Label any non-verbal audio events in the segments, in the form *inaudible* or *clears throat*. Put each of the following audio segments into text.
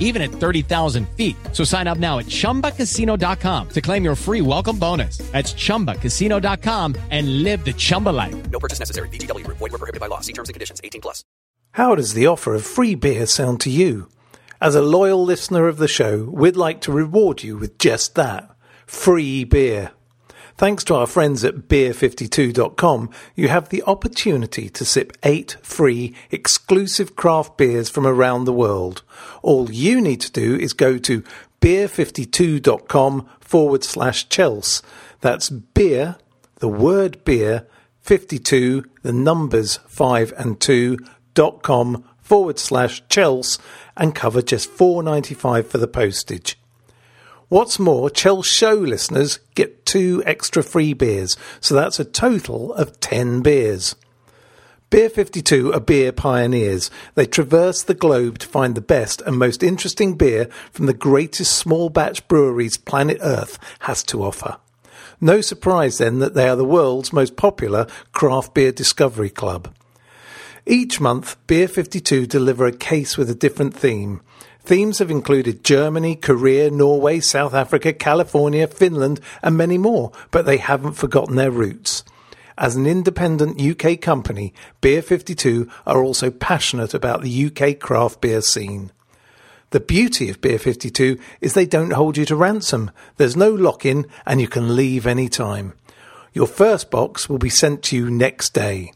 even at 30,000 feet. So sign up now at chumbacasino.com to claim your free welcome bonus. That's chumbacasino.com and live the Chumba life. No purchase necessary. VGW Group. Void were prohibited by law. See terms and conditions. 18 plus. How does the offer of free beer sound to you? As a loyal listener of the show, we'd like to reward you with just that free beer. Thanks to our friends at beer52.com, you have the opportunity to sip eight free exclusive craft beers from around the world. All you need to do is go to beer52.com forward slash Chels. That's beer, the word beer, 52, the numbers 5 and 2, dot com forward slash Chels and cover just four ninety five for the postage. What's more, Chels Show listeners get two extra free beers, so that's a total of 10 beers. Beer 52 are beer pioneers. They traverse the globe to find the best and most interesting beer from the greatest small batch breweries planet Earth has to offer. No surprise then that they are the world's most popular craft beer discovery club. Each month, Beer 52 deliver a case with a different theme. Themes have included Germany, Korea, Norway, South Africa, California, Finland, and many more, but they haven't forgotten their roots. As an independent UK company, Beer 52 are also passionate about the UK craft beer scene. The beauty of Beer 52 is they don't hold you to ransom. There's no lock in and you can leave any time. Your first box will be sent to you next day.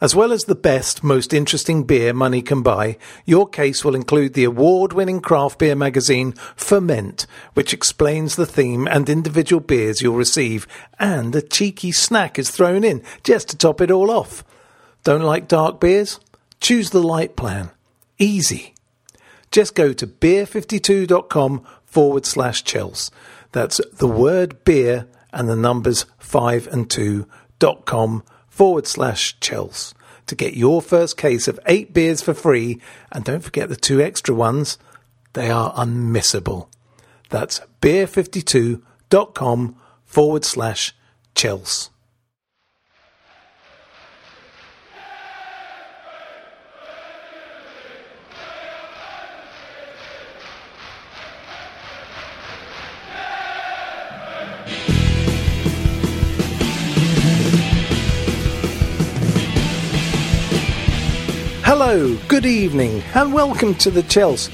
As well as the best, most interesting beer money can buy, your case will include the award winning craft beer magazine Ferment, which explains the theme and individual beers you'll receive, and a cheeky snack is thrown in just to top it all off. Don't like dark beers? Choose the light plan. Easy. Just go to beer52.com forward slash Chels. That's the word beer and the numbers 5 and 2 dot com forward slash Chels to get your first case of eight beers for free. And don't forget the two extra ones. They are unmissable. That's beer52.com forward slash Chels. Good evening, and welcome to the Chels.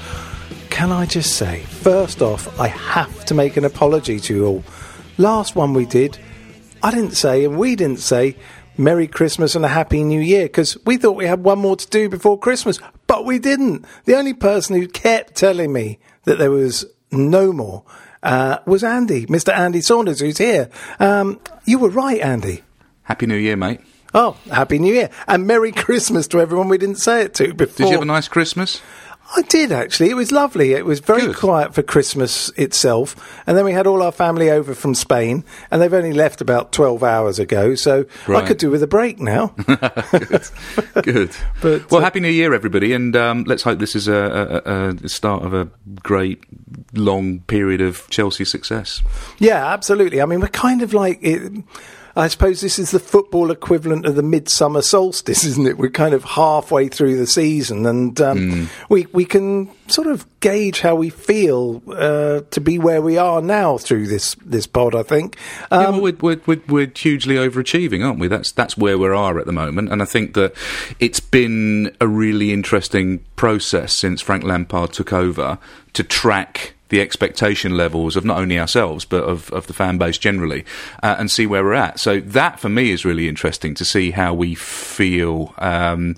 Can I just say, first off, I have to make an apology to you all. Last one we did, I didn't say, and we didn't say, Merry Christmas and a Happy New Year, because we thought we had one more to do before Christmas, but we didn't. The only person who kept telling me that there was no more uh, was Andy, Mr. Andy Saunders, who's here. Um, you were right, Andy. Happy New Year, mate. Oh, Happy New Year and Merry Christmas to everyone we didn't say it to before. Did you have a nice Christmas? I did actually. It was lovely. It was very Good. quiet for Christmas itself, and then we had all our family over from Spain, and they've only left about twelve hours ago, so I could do with a break now. *laughs* Good. *laughs* But, well, uh, Happy New Year, everybody, and um, let's hope this is a, a, a, a start of a great long period of Chelsea success. Yeah, absolutely. I mean, we're kind of like it, I suppose this is the football equivalent of the midsummer solstice, isn't it? We're kind of halfway through the season, and um, Hmm. we we can sort of gauge how we feel uh, to be where we are now through this this pod. I think. Yeah, Um, well, we're, we're, we're, we're hugely overachieving, aren't we? That's that's where we are at the moment, and I think that it's been a really interesting process since Frank Lampard took over to track the expectation levels of not only ourselves but of, of the fan base generally, uh, and see where we're at. So that for me is really interesting to see how we feel um,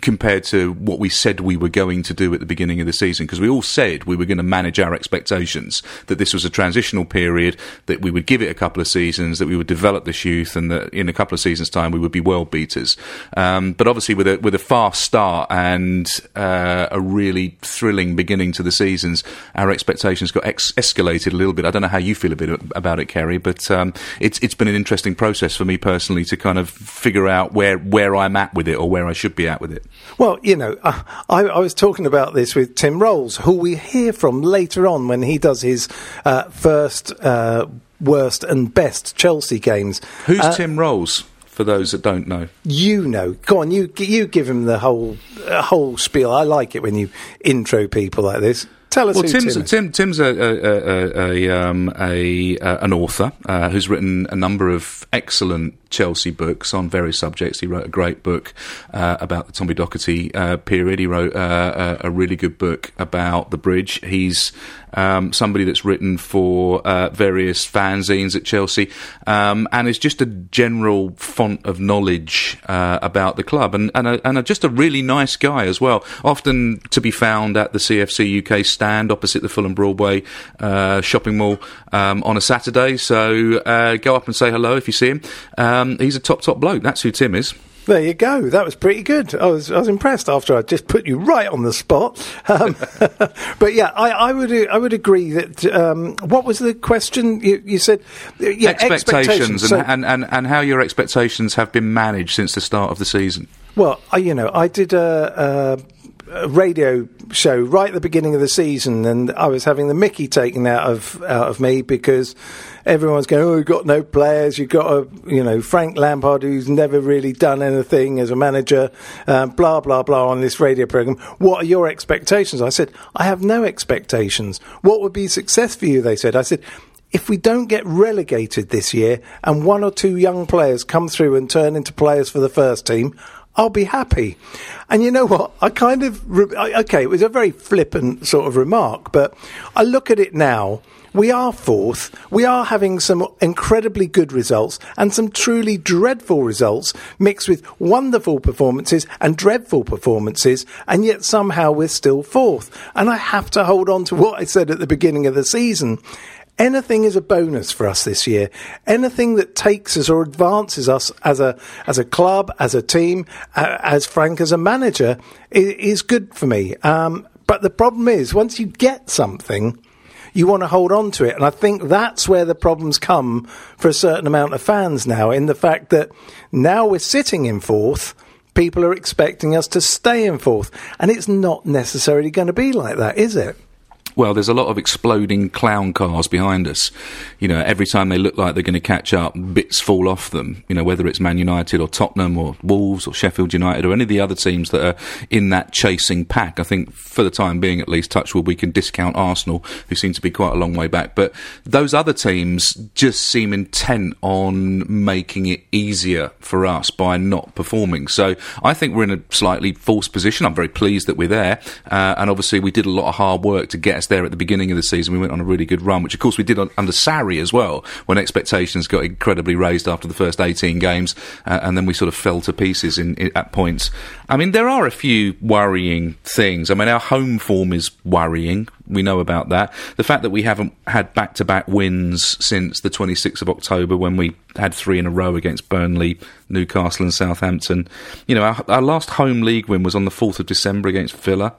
compared to what we said we were going to do at the beginning of the season, because we all said we were going to manage our expectations that this was a transitional period, that we would give it a couple of seasons, that we would develop this youth, and that in a couple of seasons' time we would be world beaters. Um, but obviously, with a with a fast start and uh, a really thrilling beginning to the seasons, our expectations got ex- escalated a little bit. I don't know how you feel a bit about it, Ceri, but um, it's it's been an interesting process for me personally to kind of figure out where where I'm at with it or where I should be at with it. Well, you know, uh, I, I was talking about this with Tim Rolls, who we hear from later on when he does his uh, first uh, worst and best Chelsea games. Who's Uh, Tim Rolls? For those that don't know, You know, go on, you you give him the whole uh, whole spiel. I like it when you intro people like this. Tell us Well, Tim's Tim Tim's a, a, a, a, um, a uh, an author uh, who's written a number of excellent Chelsea books on various subjects. He wrote a great book uh, about the Tommy Docherty uh, period. He wrote uh, a, a really good book about the bridge. He's um, somebody that's written for uh, various fanzines at Chelsea, um, and is just a general font of knowledge uh, about the club, and and, a, and a, just a really nice guy as well. Often to be found at the CFC UK stand opposite the Fulham Broadway uh, shopping mall um, on a Saturday. So uh, go up and say hello if you see him. Um, he's a top top bloke. That's who Tim is. There you go. That was pretty good. I was I was impressed after I just put you right on the spot. *laughs* Um, *laughs* but yeah, I, I would I would agree that. Um, what was the question you, you said? uh, Yeah, expectations, So- and, and, and, and how your expectations have been managed since the start of the season. Well, I, you know, I did a, a, a radio show right at the beginning of the season, and I was having the Mickey taken out of out of me because everyone's going, "Oh, you've got no players. You've got a, you know, Frank Lampard who's never really done anything as a manager." Uh, blah blah blah on this radio program. What are your expectations? I said, I have no expectations. What would be success for you? They said. I said if we don't get relegated this year and one or two young players come through and turn into players for the first team, I'll be happy. And you know what? I kind of, okay, it was a very flippant sort of remark, but I look at it now. We are fourth. We are having some incredibly good results and some truly dreadful results mixed with wonderful performances and dreadful performances, and yet somehow we're still fourth. And I have to hold on to what I said at the beginning of the season. Anything is a bonus for us this year. Anything that takes us or advances us as a as a club, as a team, uh, as Frank as a manager is, is good for me. Um, but the problem is, once you get something, you want to hold on to it. And I think that's where the problems come for a certain amount of fans now, in the fact that now we're sitting in fourth, people are expecting us to stay in fourth. And it's not necessarily going to be like that, is it? Well, there's a lot of exploding clown cars behind us. You know, every time they look like they're going to catch up, bits fall off them. You know, whether it's Man United or Tottenham or Wolves or Sheffield United or any of the other teams that are in that chasing pack. I think for the time being, at least, Touchwood, we can discount Arsenal, who seem to be quite a long way back. But those other teams just seem intent on making it easier for us by not performing. So I think we're in a slightly false position. I'm very pleased that we're there. Uh, and obviously, we did a lot of hard work to get there at the beginning of the season. We went on a really good run, which of course we did on, under Sarri as well, when expectations got incredibly raised after the first 18 games, uh, and then we sort of fell to pieces in, in, at points. I mean, there are a few worrying things. I mean, our home form is worrying. We know about that. The fact that we haven't had back to back wins since the 26th of October when we had three in a row against Burnley, Newcastle, and Southampton. You know, our, our last home league win was on the 4th of December against Villa.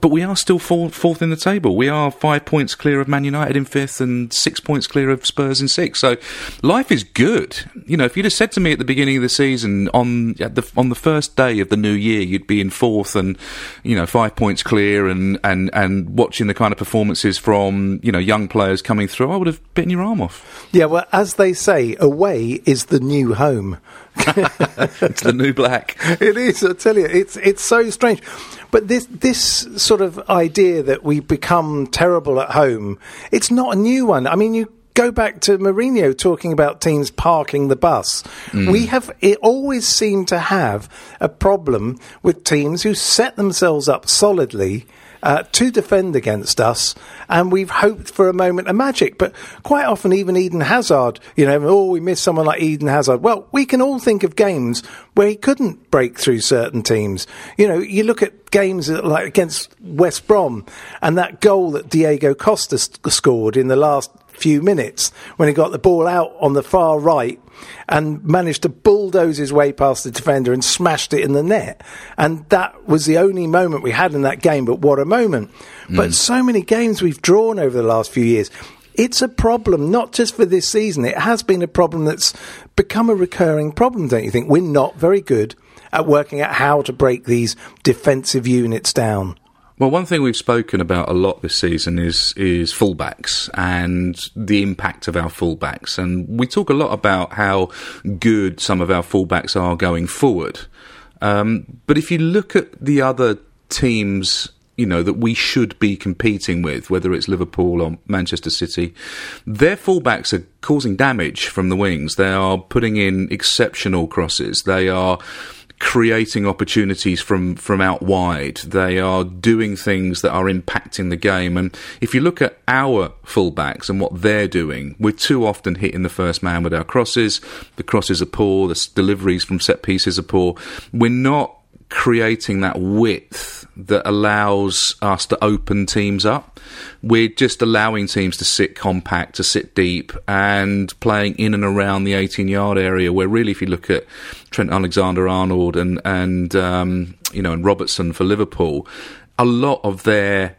But we are still four, fourth in the table. We are five points clear of Man United in fifth and six points clear of Spurs in sixth. So life is good. You know, if you'd have said to me at the beginning of the season, on the on the first day of the new year, you'd be in fourth and you know five points clear, and and and watching the kind of performances from you know young players coming through, I would have bitten your arm off. Yeah, well, as they say, away is the new home. *laughs* it's the new black. *laughs* It is. I tell you, it's it's so strange. But this this sort of idea that we become terrible at home, it's not a new one. I mean, you go back to Mourinho talking about teams parking the bus. Mm. We have it always seemed to have a problem with teams who set themselves up solidly uh, to defend against us, and we've hoped for a moment of magic. But quite often, even Eden Hazard, you know, oh, we miss someone like Eden Hazard. Well, we can all think of games where he couldn't break through certain teams. You know, you look at games like against West Brom and that goal that Diego Costa scored in the last few minutes when he got the ball out on the far right and managed to bulldoze his way past the defender and smashed it in the net. And that was the only moment we had in that game, but what a moment. Mm. But so many games we've drawn over the last few years. It's a problem, not just for this season. It has been a problem that's become a recurring problem, don't you think? We're not very good at working out how to break these defensive units down. Well, one thing we've spoken about a lot this season is is fullbacks and the impact of our fullbacks, and we talk a lot about how good some of our fullbacks are going forward. Um, but if you look at the other teams you know that we should be competing with, whether it's Liverpool or Manchester City, their fullbacks are causing damage from the wings. They are putting in exceptional crosses. They are creating opportunities from, from out wide. They are doing things that are impacting the game. And if you look at our fullbacks and what they're doing, we're too often hitting the first man with our crosses. The crosses are poor. The deliveries from set pieces are poor. We're not creating that width that allows us to open teams up. We're just allowing teams to sit compact, to sit deep, and playing in and around the 18 yard area. Where really, if you look at Trent Alexander Arnold and, and um, you know, and Robertson for Liverpool, a lot of their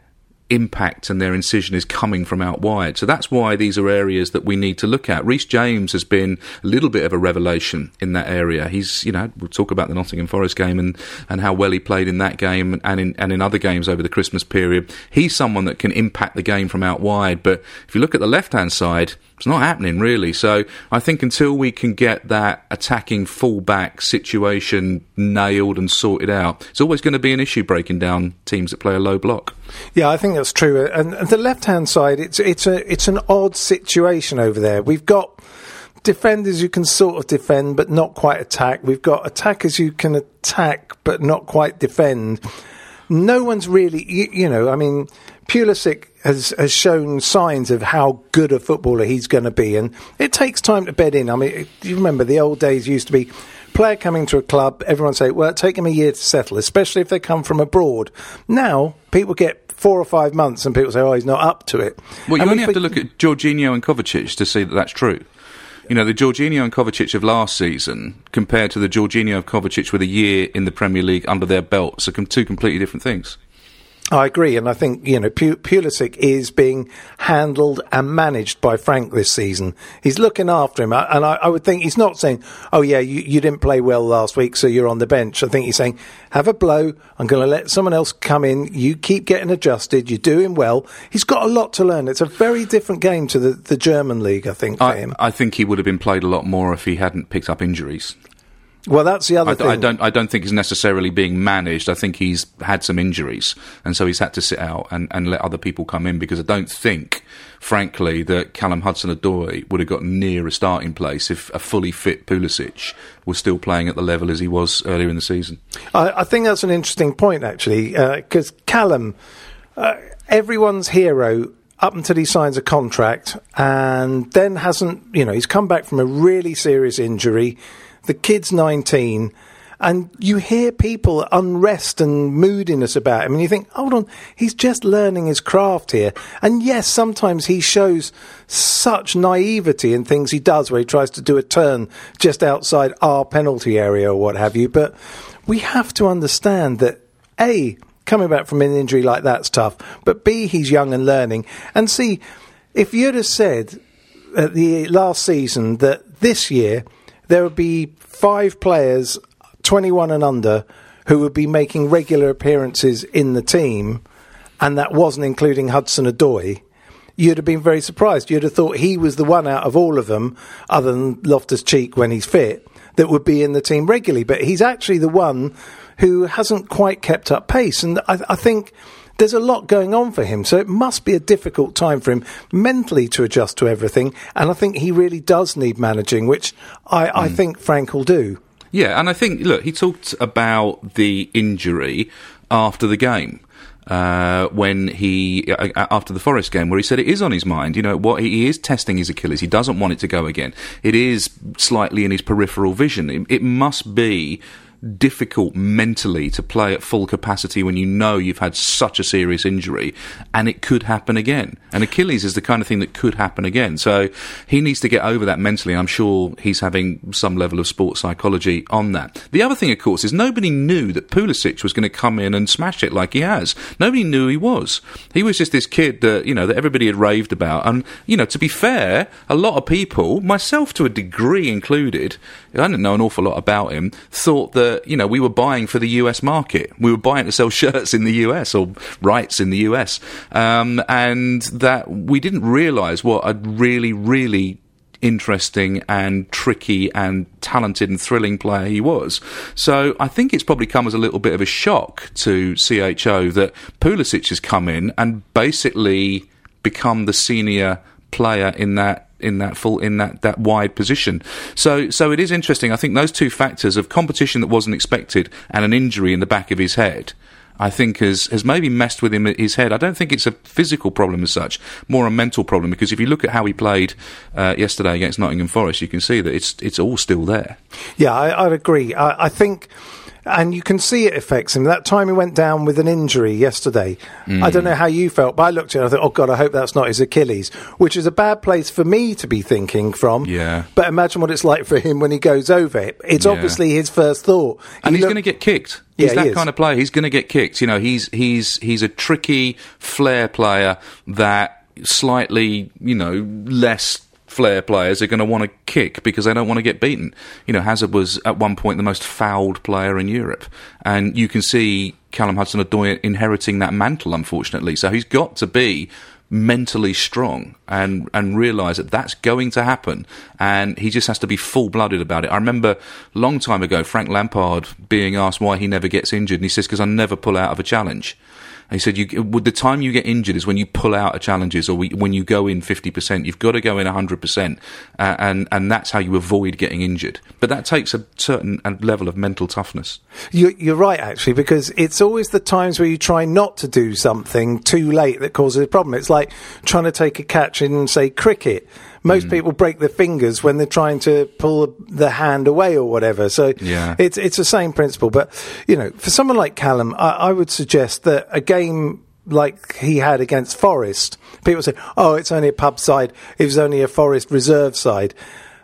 impact and their incision is coming from out wide. So that's why these are areas that we need to look at. Reece James has been a little bit of a revelation in that area. He's, you know, we'll talk about the Nottingham Forest game and, and how well he played in that game and in, and in other games over the Christmas period. He's someone that can impact the game from out wide. But if you look at the left hand side, it's not happening really. So I think until we can get that attacking fullback situation nailed and sorted out, it's always going to be an issue breaking down teams that play a low block. Yeah, I think that's true. And the left hand side, it's it's a it's an odd situation over there. We've got defenders who can sort of defend but not quite attack. We've got attackers who can attack but not quite defend. No one's really, you, you know, I mean, Pulisic has, has shown signs of how good a footballer he's going to be, and it takes time to bed in. I mean, you remember the old days used to be player coming to a club, everyone say, well, take him a year to settle, especially if they come from abroad. Now, people get four or five months and people say, oh, he's not up to it. Well, you and only have to look at Jorginho and Kovacic to see that that's true. You know, the Jorginho and Kovacic of last season compared to the Jorginho of Kovacic with a year in the Premier League under their belts are two completely different things. I agree, and I think you know Pulisic is being handled and managed by Frank this season. He's looking after him, and I, I would think he's not saying, "Oh yeah, you, you, didn't play well last week, so you're on the bench." I think he's saying, "Have a blow. I'm going to let someone else come in. You keep getting adjusted. You're doing well." He's got a lot to learn. It's a very different game to the, the German league, I think. For I, him, I think he would have been played a lot more if he hadn't picked up injuries. Well, that's the other I, thing. I don't. I don't think he's necessarily being managed. I think he's had some injuries, and so he's had to sit out and, and let other people come in. Because I don't think, frankly, that Callum Hudson-Odoi would have got near a starting place if a fully fit Pulisic was still playing at the level as he was earlier in the season. I, I think that's an interesting point, actually, because uh, Callum, uh, everyone's hero up until he signs a contract, and then hasn't. You know, he's come back from a really serious injury the kid's 19, and you hear people unrest and moodiness about him, and you think, hold on, he's just learning his craft here. And yes, sometimes he shows such naivety in things he does, where he tries to do a turn just outside our penalty area or what have you. But we have to understand that, A, coming back from an injury like that's tough. But B, he's young and learning. And C, if you'd have said at the last season that this year there would be five players, 21 and under, who would be making regular appearances in the team, and that wasn't including Hudson Odoi, you'd have been very surprised. You'd have thought he was the one out of all of them, other than Loftus Cheek when he's fit, that would be in the team regularly. But he's actually the one who hasn't quite kept up pace. And I, I think there's a lot going on for him. So it must be a difficult time for him mentally to adjust to everything. And I think he really does need managing, which I, I think Frank will do. Yeah, and I think look, he talked about the injury after the game. Uh, when he uh, uh, after the Forest game, where he said it is on his mind. You know what he is testing his Achilles. He doesn't want it to go again. It is slightly in his peripheral vision. It, it must be difficult mentally to play at full capacity when you know you've had such a serious injury and it could happen again. And Achilles is the kind of thing that could happen again. So he needs to get over that mentally. I'm sure he's having some level of sports psychology on that. The other thing, of course, is nobody knew that Pulisic was going to come in and smash it like he has. Nobody knew he was. He was just this kid that, you know, that everybody had raved about. And, you know, to be fair, a lot of people, myself to a degree included, I didn't know an awful lot about him, thought that, you know, we were buying for the US market. We were buying to sell *laughs* shirts in the US or rights in the US. Um, and that we didn't realize what a really, really interesting and tricky and talented and thrilling player he was. So I think it's probably come as a little bit of a shock to CHO that Pulisic has come in and basically become the senior player in that in that full in that that wide position. So so it is interesting. I think those two factors of competition that wasn't expected and an injury in the back of his head. I think has has maybe messed with him his head. I don't think it's a physical problem as such, more a mental problem. Because if you look at how he played uh, yesterday against Nottingham Forest, you can see that it's it's all still there. Yeah, I, I'd agree. I, I think and you can see it affects him. That time he went down with an injury yesterday. I don't hmm. know how you felt, but I looked at it and I thought, oh God, I hope that's not his Achilles, which is a bad place for me to be thinking from. Yeah. But imagine what it's like for him when he goes over it. It's Yeah. obviously his first thought. and He he's looked- going to get kicked. Yeah, He's he kind of player. He's going to get kicked. You know, he's he's he's a tricky flair player that slightly, you know, less flair players are going to want to kick because they don't want to get beaten. You know, Hazard was at one point the most fouled player in Europe, and you can see Callum Hudson-Odoi inheriting that mantle, unfortunately. So he's got to be mentally strong and and realize that that's going to happen. And he just has to be full-blooded about it. I remember long time ago frank lampard being asked why he never gets injured. And he says because i never pull out of a challenge he said, you, "With the time you get injured is when you pull out of challenges, or we, when you go in fifty percent. You've got to go in hundred percent, uh, and and that's how you avoid getting injured. But that takes a certain level of mental toughness. You, you're right, actually, because it's always the times where you try not to do something too late that causes a problem. It's like trying to take a catch in, say, cricket. Mm. Most people break their fingers when they're trying to pull the hand away or whatever. So Yeah. it's it's the same principle. But you know, for someone like Callum, I, I would suggest that a game like he had against Forest, people say, "Oh, it's only a pub side. It was only a Forest reserve side."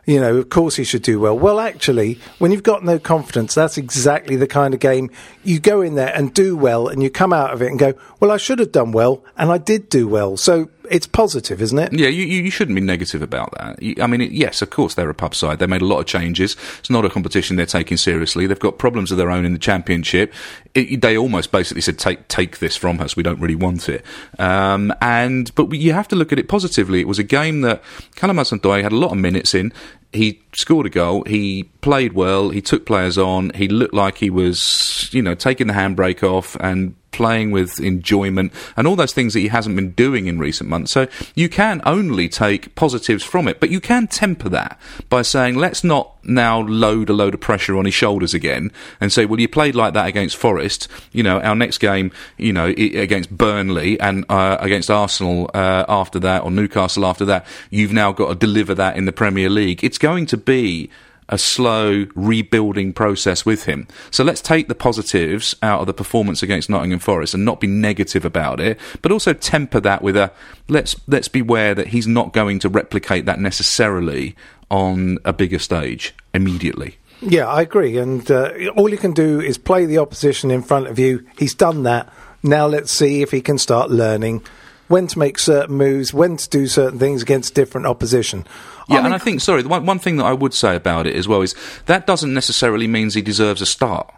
You know, of course he should do well. Well, actually, when you've got no confidence, that's exactly the kind of game you go in there and do well, and you come out of it and go, "Well, I should have done well, and I did do well." So it's positive, isn't it? Yeah, you, you shouldn't be negative about that. I mean, yes, of course, they're a pub side. They made a lot of changes. It's not a competition they're taking seriously. They've got problems of their own in the championship. It, they almost basically said, "Take take this from us. We don't really want it." Um, and but you have to look at it positively. It was a game that Callum Hudson-Odoi had a lot of minutes in. He scored a goal. He played well. He took players on. He looked like he was, you know, taking the handbrake off and playing with enjoyment and all those things that he hasn't been doing in recent months. So you can only take positives from it, but you can temper that by saying, let's not now load a load of pressure on his shoulders again and say, well, you played like that against Forest. You know, our next game, you know, against Burnley and uh, against Arsenal uh, after that or Newcastle after that, you've now got to deliver that in the Premier League. It's going to be a slow rebuilding process with him. So let's take the positives out of the performance against Nottingham Forest and not be negative about it, but also temper that with a let's let's beware that he's not going to replicate that necessarily on a bigger stage immediately. Yeah, I agree. And uh, all you can do is play the opposition in front of you. He's done that. Now let's see if he can start learning when to make certain moves, when to do certain things against different opposition. Yeah, mean, and I think sorry, the one, one thing that I would say about it as well is that doesn't necessarily means he deserves a start.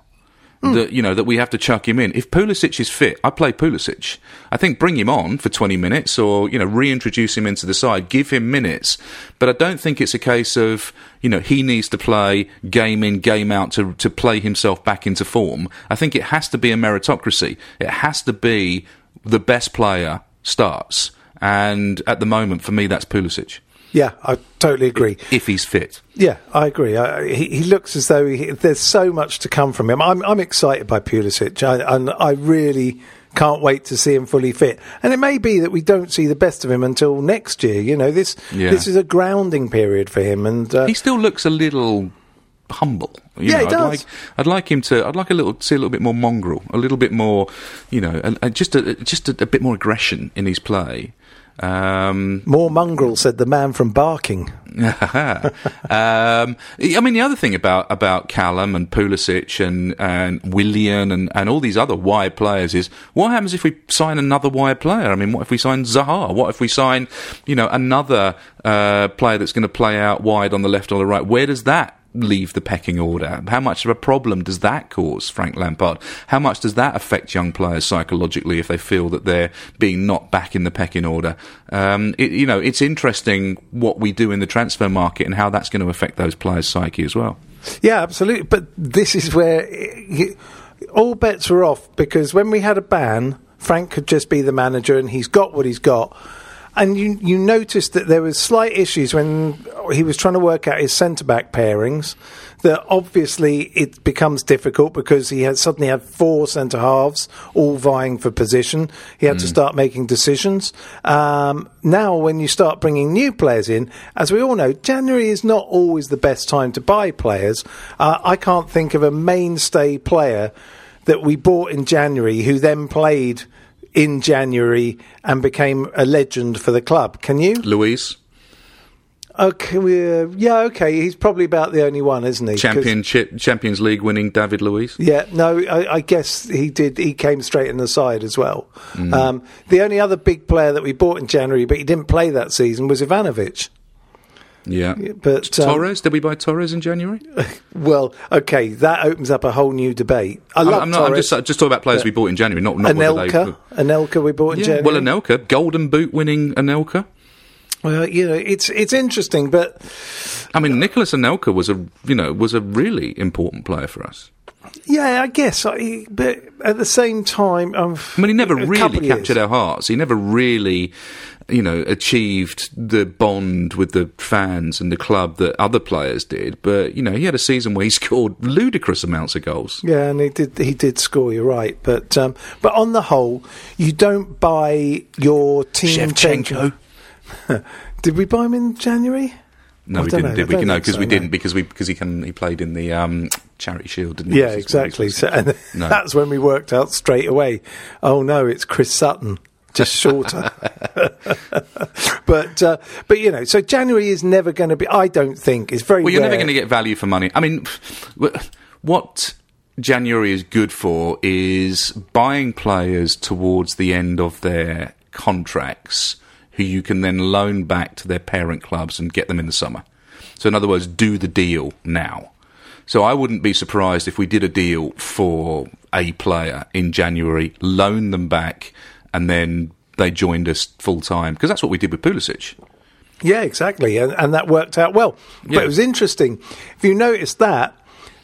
Hmm. That you know that we have to chuck him in. If Pulisic is fit, I play Pulisic. I think bring him on for twenty minutes, or you know reintroduce him into the side, give him minutes. But I don't think it's a case of you know he needs to play game in game out to to play himself back into form. I think it has to be a meritocracy. It has to be the best player starts, and at the moment for me that's Pulisic yeah, I totally agree. if he's fit. Yeah, I agree. I, he, he looks as though he, there's so much to come from him. I'm, I'm excited by Pulisic, I, and I really can't wait to see him fully fit. And it may be that we don't see the best of him until next year. You know, this Yeah. this is a grounding period for him, and uh, he still looks a little humble. You Yeah, know, he I'd does. like I'd like him to. I'd like a little see a little bit more mongrel, a little bit more, you know, a, a, just a just a, a bit more aggression in his play. Um, more mongrel said the man from Barking. *laughs* um, I mean, the other thing about about Callum and Pulisic and and Willian and, and all these other wide players is what happens if we sign another wide player? I mean, what if we sign Zaha? What if we sign, you know, another uh, player that's going to play out wide on the left or the right? Where does that leave the pecking order? How much of a problem does that cause, Frank Lampard? How much does that affect young players psychologically if they feel that they're being not back in the pecking order? Um, it, you know, it's interesting what we do in the transfer market and how that's going to affect those players' psyche as well. Yeah, absolutely. But this is where he, all bets were off because when we had a ban, Frank could just be the manager, and he's got what he's got. And you you noticed that there was slight issues when he was trying to work out his centre back pairings. That obviously it becomes difficult because he had suddenly had four centre halves all vying for position. He had to start making decisions. Um, now, when you start bringing new players in, as we all know, January is not always the best time to buy players. Uh, I can't think of a mainstay player that we bought in January who then played in January and became a legend for the club. Can you? Luiz, Okay, uh, yeah, okay. He's probably about the only one, isn't he? championship, Champions League winning David Luiz. Yeah, no, I, I guess he did. He came straight in the side as well. Mm. Um, the only other big player that we bought in January, but he didn't play that season, was Ivanovic. Yeah. But um, Torres, did we buy Torres in January? *laughs* well, okay, that opens up a whole new debate. I I'm, love I'm not. I'm just just talking about players we bought in January, not not whether they. Anelka, Anelka, we bought in Yeah, January. well, Anelka, Golden Boot winning Anelka. Well, you know, it's it's interesting, but I mean, Nicholas Anelka was a you know was a really important player for us. yeah, I guess. I, but at the same time, um, I mean, he never really captured years. our hearts. He never really, you know, achieved the bond with the fans and the club that other players did. But you know, he had a season where he *laughs* scored ludicrous amounts of goals. Yeah, and he did. He did score. You're right, but um, but on the whole, you don't buy your team. Shevchenko. *laughs* Did we buy him in January? No, I we didn't. know. Did we? No, because so, we no. didn't. Because we because he can he played in the um, charity shield, didn't he? Yeah, exactly. So, *laughs* No. that's when we worked out straight away. Oh no, it's Chris Sutton, just shorter. *laughs* but uh, but you know, so January is never going to be. I don't think it's very. Well, you're never going to get value for money. I mean, what January is good for is buying players towards the end of their contracts who you can then loan back to their parent clubs and get them in the summer. So, in other words, do the deal now. So, I wouldn't be surprised if we did a deal for a player in January, loan them back, and then they joined us full time because that's what we did with Pulisic. Yeah, exactly, and, and that worked out well. Yeah. But it was interesting. If you noticed that,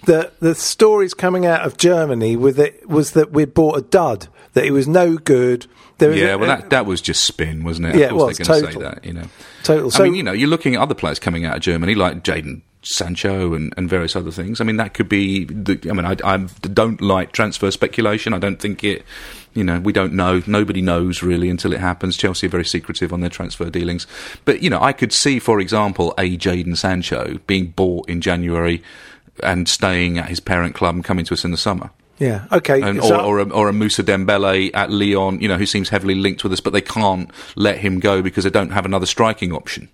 the the stories coming out of Germany with it was that we'd bought a dud, that it was no good. There Yeah, well, that, that was just spin, wasn't it? Yeah, of it was, they're going to say that, you know. Total. I mean, you know, you're looking at other players coming out of Germany, like Jadon Sancho and, and various other things. I mean, that could be. The, I mean, I, I don't like transfer speculation. I don't think it. You know, we don't know. Nobody knows really until it happens. Chelsea are very secretive on their transfer dealings. But you know, I could see, for example, a Jadon Sancho being bought in January and staying at his parent club and coming to us in the summer yeah, okay. and, so- or, or, a, or a Moussa Dembele at Lyon, you know, who seems heavily linked with us, but they can't let him go because they don't have another striking option.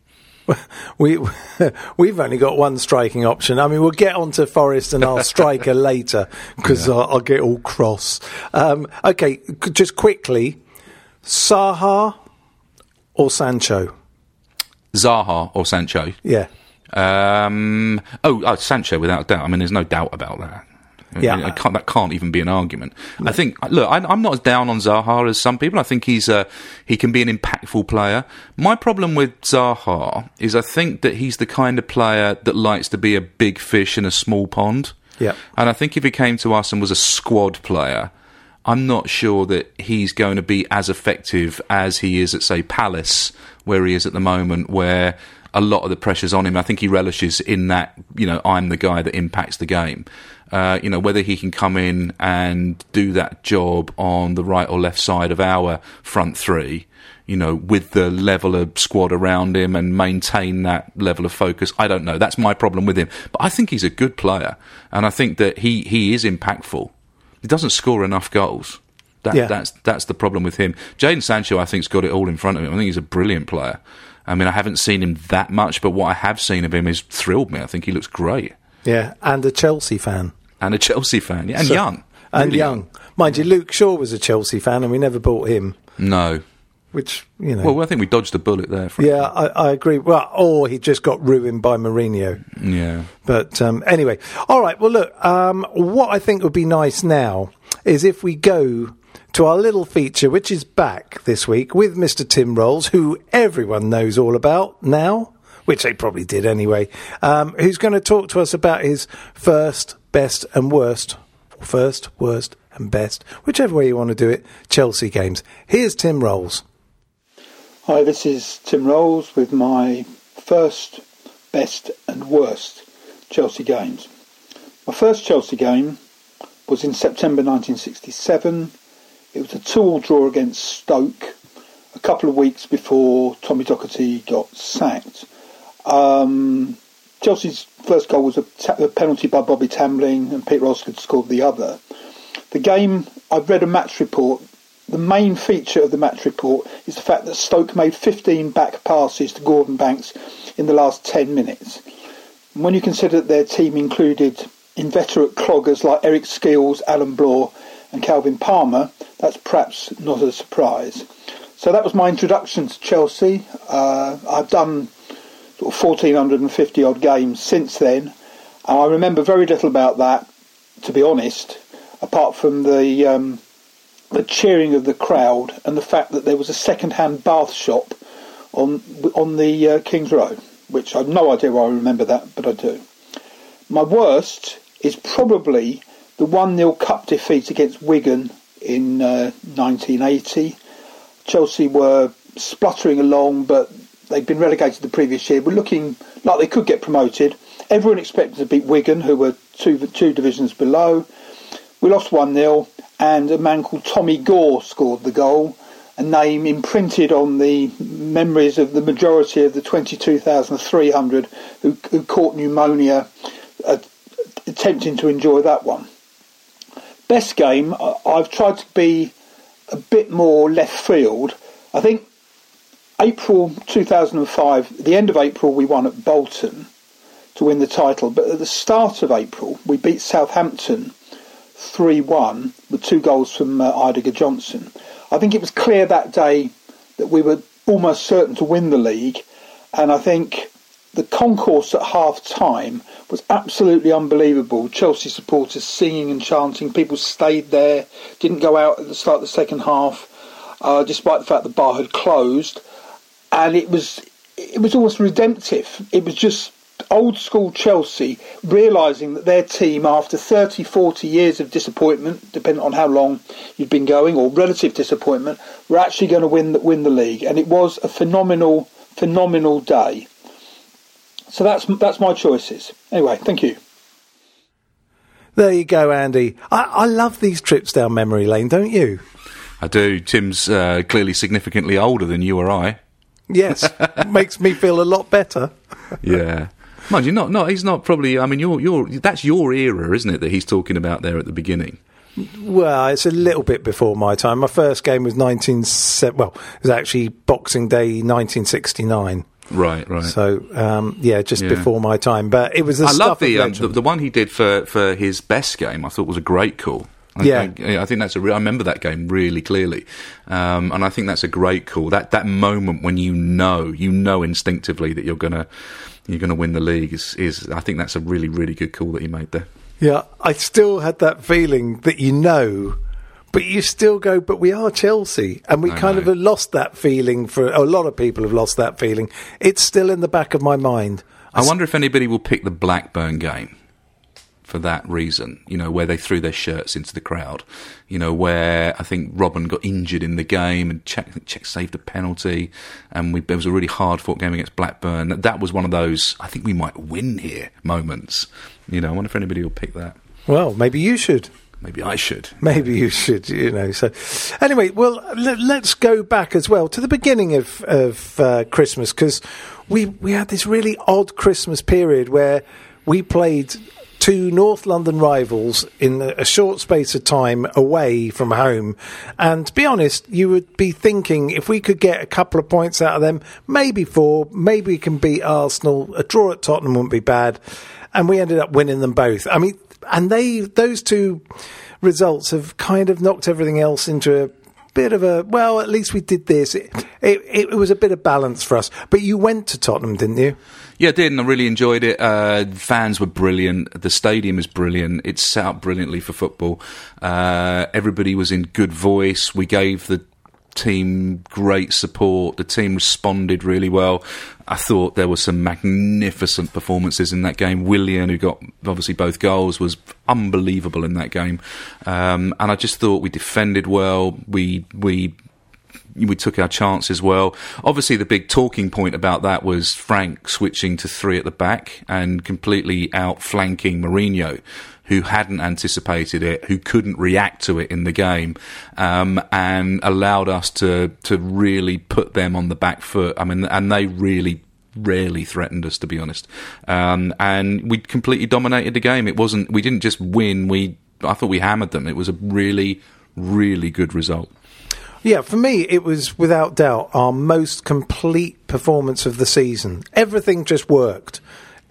*laughs* we *laughs* we've only got one striking option. I mean, we'll get on to Forest and our striker *laughs* later because I'll, I'll get all cross. Um, okay, just quickly, Zaha or Sancho? Zaha or Sancho? Yeah, Um, oh, oh, Sancho, without doubt. I mean, there's no doubt about that. I Yeah. mean, I can't, that can't even be an argument. I think, look, I, I'm not as down on Zaha as some people. I think he's uh, he can be an impactful player. My problem with Zaha is I think that he's the kind of player that likes to be a big fish in a small pond. Yeah. And I think if he came to us and was a squad player, I'm not sure that he's going to be as effective as he is at, say, Palace, where he is at the moment, where a lot of the pressure's on him. I think he relishes in that, you know, I'm the guy that impacts the game. Uh, you know, whether he can come in and do that job on the right or left side of our front three, you know, with the level of squad around him and maintain that level of focus. I don't know. That's my problem with him. But I think he's a good player. And I think that he, he is impactful. He doesn't score enough goals. That, Yeah. That's that's the problem with him. Jadon Sancho, I think's got it all in front of him. I think he's a brilliant player. I mean, I haven't seen him that much, but what I have seen of him has thrilled me. I think he looks great. yeah, and a Chelsea fan. And a Chelsea fan, yeah, and So- young. and Really young. Mind you, Luke Shaw was a Chelsea fan, and we never bought him. No. Which you know, Well, I think we dodged a bullet there. Frank. yeah, I, I agree. Well, or he just got ruined by Mourinho. Yeah. But um, anyway, all right. Well, look, um, what I think would be nice now is if we go to our little feature, which is back this week with Mr. Tim Rolls, who everyone knows all about now, which they probably did anyway, um, who's going to talk to us about his first, best, and worst. First, worst, and best, whichever way you want to do it, Chelsea games. Here's Tim Rolls. Hi, this is Tim Rolls with my first, best, and worst Chelsea games. My first Chelsea game was in September 1967. It was a two-all draw against Stoke a couple of weeks before Tommy Docherty got sacked. Um, Chelsea's first goal was a, penalty by Bobby Tambling, and Peter Osgood scored the other. The game, I've read a match report. The main feature of the match report is the fact that Stoke made 15 back passes to Gordon Banks in the last 10 minutes. And when you consider that their team included inveterate cloggers like Eric Skeels, Alan Bloor, and Calvin Palmer, that's perhaps not a surprise. So that was my introduction to Chelsea. Uh, I've done sort of 1,450 odd games since then, and I remember very little about that, to be honest, apart from the um, the cheering of the crowd and the fact that there was a second-hand bath shop on on the uh, King's Road, which I've no idea why I remember that, but I do. My worst is probably the 1 0 cup defeat against Wigan in uh, 1980. Chelsea were spluttering along, but they'd been relegated the previous year. Were looking like they could get promoted. Everyone expected to beat Wigan, who were two two divisions below. We lost 1 0, and a man called Tommy Gore scored the goal, a name imprinted on the memories of the majority of the 22,300 who, who caught pneumonia uh, attempting to enjoy that one. Best game, I've tried to be a bit more left field. I think April 2005, the end of April, we won at Bolton to win the title, but at the start of April, we beat Southampton 3 1 with two goals from uh, Eidur Gudjohnsen. I think it was clear that day that we were almost certain to win the league, and I think the concourse at half time was absolutely unbelievable. Chelsea supporters singing and chanting, people stayed there, didn't go out at the start of the second half, uh, despite the fact the bar had closed, and it was it was almost redemptive. It was just old school Chelsea realising that their team, after 30, 40 years of disappointment, depending on how long you'd been going, or relative disappointment, were actually going to win the, win the league. And it was a phenomenal, phenomenal day. So that's that's my choices. Anyway, thank you. There you go, Andy. I, I love these trips down memory lane, don't you? I do. Tim's uh, clearly significantly older than you or I. Yes, *laughs* makes me feel a lot better. Yeah. Mind you, not, not, he's not probably, I mean, you're, you're, that's your era, isn't it, that he's talking about there at the beginning? Well, it's a little bit before my time. My first game was 19... Well, it was actually Boxing Day 1969. Right, right. So um, yeah, just Yeah. before my time. But it was the I stuff love the, um, the the one he did for, for his best game. I thought was a great call. I, Yeah. I, I think that's a. Re- I remember that game really clearly, um, and I think that's a great call. That that moment when you know, you know instinctively that you're gonna you're gonna win the league is is. I think that's a really really good call that he made there. Yeah, I still had that feeling that you know, but you still go, but we are Chelsea. And we I kind of have lost that feeling for a lot of people have lost that feeling. It's still in the back of my mind. I wonder if anybody will pick the Blackburn game for that reason, you know, where they threw their shirts into the crowd, you know, where I think Robben got injured in the game and Cech, Cech saved a penalty, and we, it was a really hard fought game against Blackburn. That was one of those, I think we might win here moments. You know, I wonder if anybody will pick that. Well, maybe you should. Maybe I should. Maybe you should, you know. So, anyway, well, let, let's go back as well to the beginning of of uh, Christmas because we we had this really odd Christmas period where we played two North London rivals in a short space of time away from home. And to be honest, you would be thinking if we could get a couple of points out of them, maybe four, maybe we can beat Arsenal. A draw at Tottenham wouldn't be bad. And we ended up winning them both. I mean, and they those two results have kind of knocked everything else into a bit of a well. At least we did this. It, it, it was a bit of balance for us. But you went to Tottenham, didn't you? Yeah, I did, and I really enjoyed it. Uh, fans were brilliant. The stadium is brilliant. It's set up brilliantly for football. Uh, everybody was in good voice. We gave the team great support. The team responded really well. I thought there were some magnificent performances in that game. Willian, who got obviously both goals, was unbelievable in that game. Um, and I just thought we defended well. We we we took our chances well. Obviously, the big talking point about that was Frank switching to three at the back and completely outflanking Mourinho, who hadn't anticipated it, who couldn't react to it in the game, um, and allowed us to to really put them on the back foot. I mean, and they really rarely threatened us, to be honest. Um, and we completely dominated the game. It wasn't. We didn't just win. We I thought we hammered them. It was a really, really good result. Yeah, for me, it was without doubt our most complete performance of the season. Everything just worked.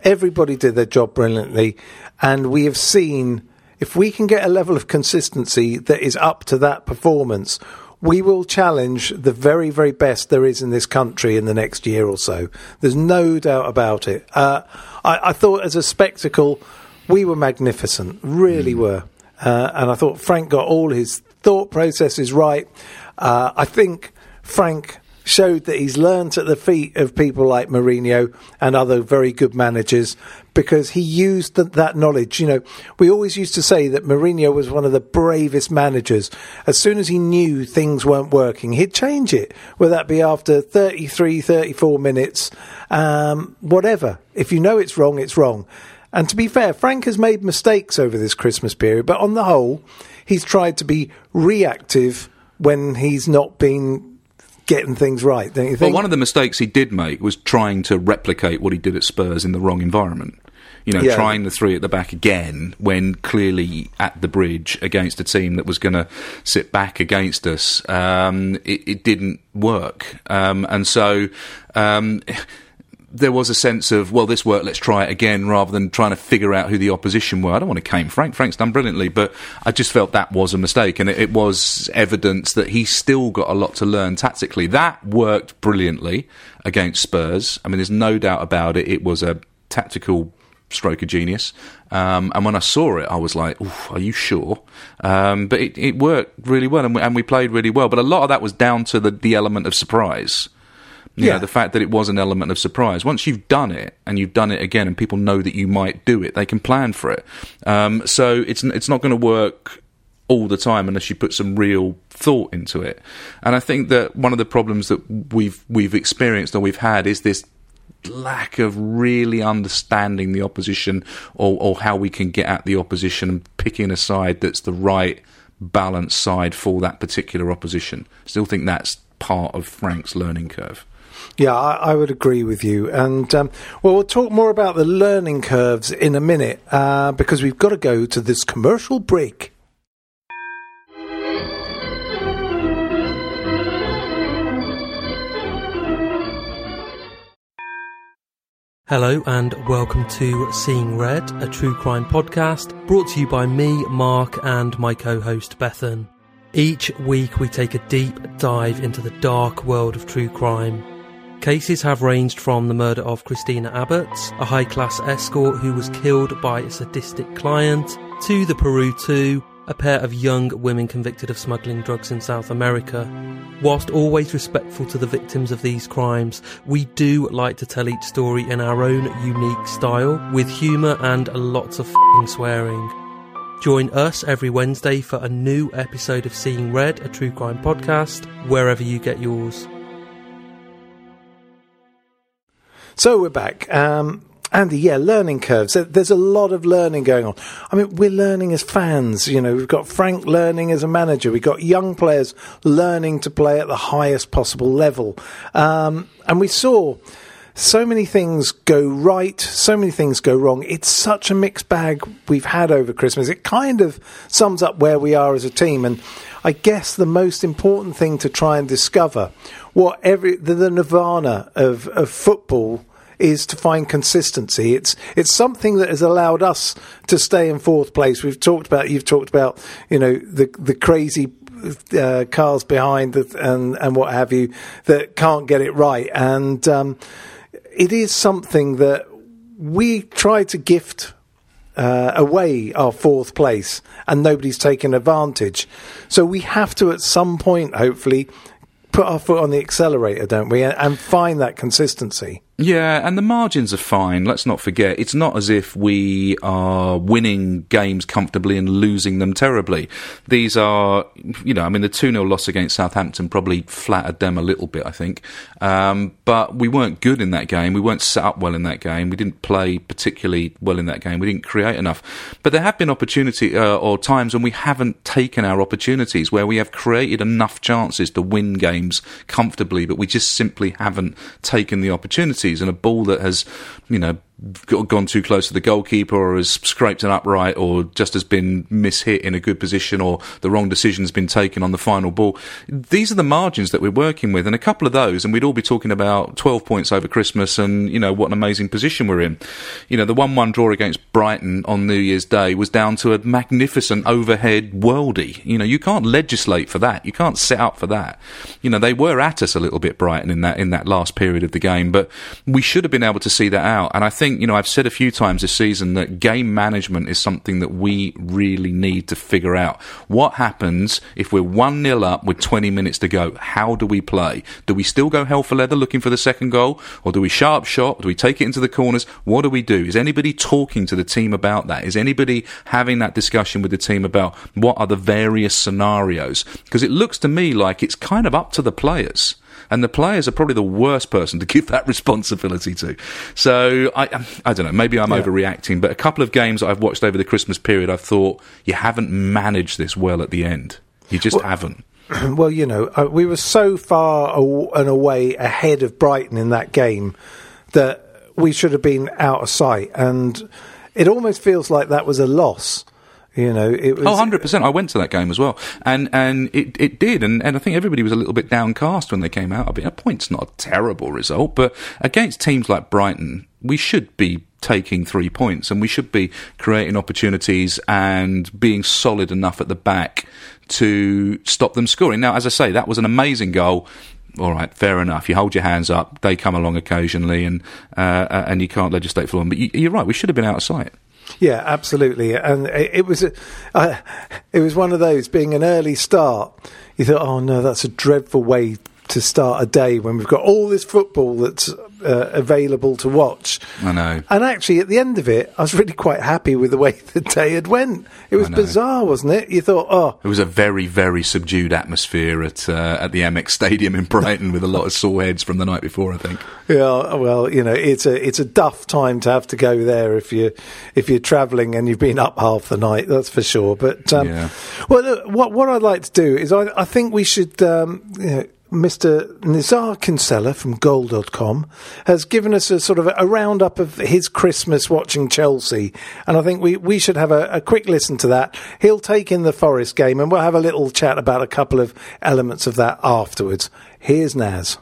Everybody did their job brilliantly. And we have seen if we can get a level of consistency that is up to that performance, we will challenge the very, very best there is in this country in the next year or so. There's no doubt about it. Uh, I, I thought as a spectacle, we were magnificent, really were. Uh, and I thought Frank got all his thought processes right. Uh, I think Frank showed that he's learnt at the feet of people like Mourinho and other very good managers because he used th- that knowledge. You know, we always used to say that Mourinho was one of the bravest managers. As soon as he knew things weren't working, he'd change it, whether that be after 33, 34 minutes, um, whatever. If you know it's wrong, it's wrong. And to be fair, Frank has made mistakes over this Christmas period, but on the whole, he's tried to be reactive when he's not been getting things right, don't you think? Well, one of the mistakes he did make was trying to replicate what he did at Spurs in the wrong environment. You know, Yeah. trying the three at the back again when clearly at the bridge against a team that was going to sit back against us, um, it, it didn't work. Um, and so. Um, there was a sense of, well, this worked, let's try it again, rather than trying to figure out who the opposition were. I don't want to cane Frank. Frank's done brilliantly, but I just felt that was a mistake, and it, it was evidence that he still got a lot to learn tactically. That worked brilliantly against Spurs. I mean, there's no doubt about it. It was a tactical stroke of genius. Um, and when I saw it, I was like, are you sure? Um, but it, it worked really well, and we, and we played really well. But a lot of that was down to the, the element of surprise. You Yeah. know, the fact that it was an element of surprise. Once you've done it and you've done it again, and people know that you might do it, they can plan for it. Um, so it's it's not going to work all the time unless you put some real thought into it. And I think that one of the problems that we've we've experienced or we've had is this lack of really understanding the opposition or, or how we can get at the opposition and picking a side that's the right balanced side for that particular opposition. Still think that's part of Frank's learning curve. Yeah, I, I would agree with you. And um, well, we'll talk more about the learning curves in a minute uh, because we've got to go to this commercial break. Hello and welcome to Seeing Red, a true crime podcast brought to you by me, Mark, and my co-host Bethan. Each week we take a deep dive into the dark world of true crime. Cases have ranged from the murder of Christina Abbott, a high-class escort who was killed by a sadistic client, to the Peru 2, a pair of young women convicted of smuggling drugs in South America. Whilst always respectful to the victims of these crimes, we do like to tell each story in our own unique style, with humour and lots of swearing. Join us every Wednesday for a new episode of Seeing Red, a true crime podcast, wherever you get yours. So we're back. Um, Andy, yeah, learning curves. There's a lot of learning going on. I mean, we're learning as fans. You know, we've got Frank learning as a manager. We've got young players learning to play at the highest possible level. Um, and we saw so many things go right, so many things go wrong. It's such a mixed bag we've had over Christmas. It kind of sums up where we are as a team. And I guess the most important thing to try and discover what every the, the nirvana of, of football is to find consistency. It's it's something that has allowed us to stay in fourth place. We've talked about you've talked about you know the the crazy uh, cars behind the, and and what have you that can't get it right, and um, it is something that we try to gift. Uh, away our fourth place, and nobody's taken advantage. So we have to, at some point, hopefully, put our foot on the accelerator, don't we, and find that consistency. Yeah, and the margins are fine. Let's not forget, it's not as if we are winning games comfortably and losing them terribly. These are, you know, I mean, the 2 0 loss against Southampton probably flattered them a little bit, I think. Um, but we weren't good in that game. We weren't set up well in that game. We didn't play particularly well in that game. We didn't create enough. But there have been opportunity uh, or times when we haven't taken our opportunities, where we have created enough chances to win games comfortably, but we just simply haven't taken the opportunity and a ball that has, you know, gone too close to the goalkeeper or has scraped an upright or just has been mishit in a good position or the wrong decision has been taken on the final ball. These are the margins that we're working with and a couple of those and we'd all be talking about 12 points over Christmas and, you know, what an amazing position we're in. You know, the 1-1 draw against Brighton on New Year's Day was down to a magnificent overhead worldie. You know, you can't legislate for that. You can't set up for that. You know, they were at us a little bit Brighton in that in that last period of the game, but we should have been able to see that out and I think think, you know, I've said a few times this season that game management is something that we really need to figure out. What happens if we're 1 0 up with 20 minutes to go? How do we play? Do we still go hell for leather looking for the second goal? Or do we sharp shot? Do we take it into the corners? What do we do? Is anybody talking to the team about that? Is anybody having that discussion with the team about what are the various scenarios? Because it looks to me like it's kind of up to the players and the players are probably the worst person to *laughs* give that responsibility to. So I, I don't know. Maybe I'm yeah. overreacting, but a couple of games I've watched over the Christmas period, I've thought you haven't managed this well at the end. You just well, haven't. *clears throat* Well, you know, uh, we were so far and away ahead of Brighton in that game that we should have been out of sight, and it almost feels like that was a loss you know, it was. Oh, 100%. I went to that game as well. And and it, it did. And, and I think everybody was a little bit downcast when they came out. I mean, a point's not a terrible result, but against teams like Brighton, we should be taking three points and we should be creating opportunities and being solid enough at the back to stop them scoring. Now, as I say, that was an amazing goal all right, fair enough. You hold your hands up. They come along occasionally, and uh, and you can't legislate for them. But you, are right. We should have been out of sight. Yeah, absolutely. And it, it was a, uh, it was one of those being an early start. You thought, oh no, that's a dreadful way to start a day when we've got all this football that's uh, available to watch. I know. And actually, at the end of it, I was really quite happy with the way *laughs* the day had went. It was bizarre, wasn't it? You thought, oh, it was a very, very subdued atmosphere at uh, at the Amex Stadium in Brighton with a lot of sore heads from the night before. I think. Yeah, well, you know, it's a it's a duff time to have to go there if you if you're travelling and you've been up half the night. That's for sure. But um, yeah. well, look, what what I'd like to do is I I think we should. Um, you know, Mr. Nizaar Kinsella from Goal.com has given us a sort of a roundup of his Christmas watching Chelsea. And I think we, we should have a, a, quick listen to that. He'll take in the Forest game and we'll have a little chat about a couple of elements of that afterwards. Here's Naz.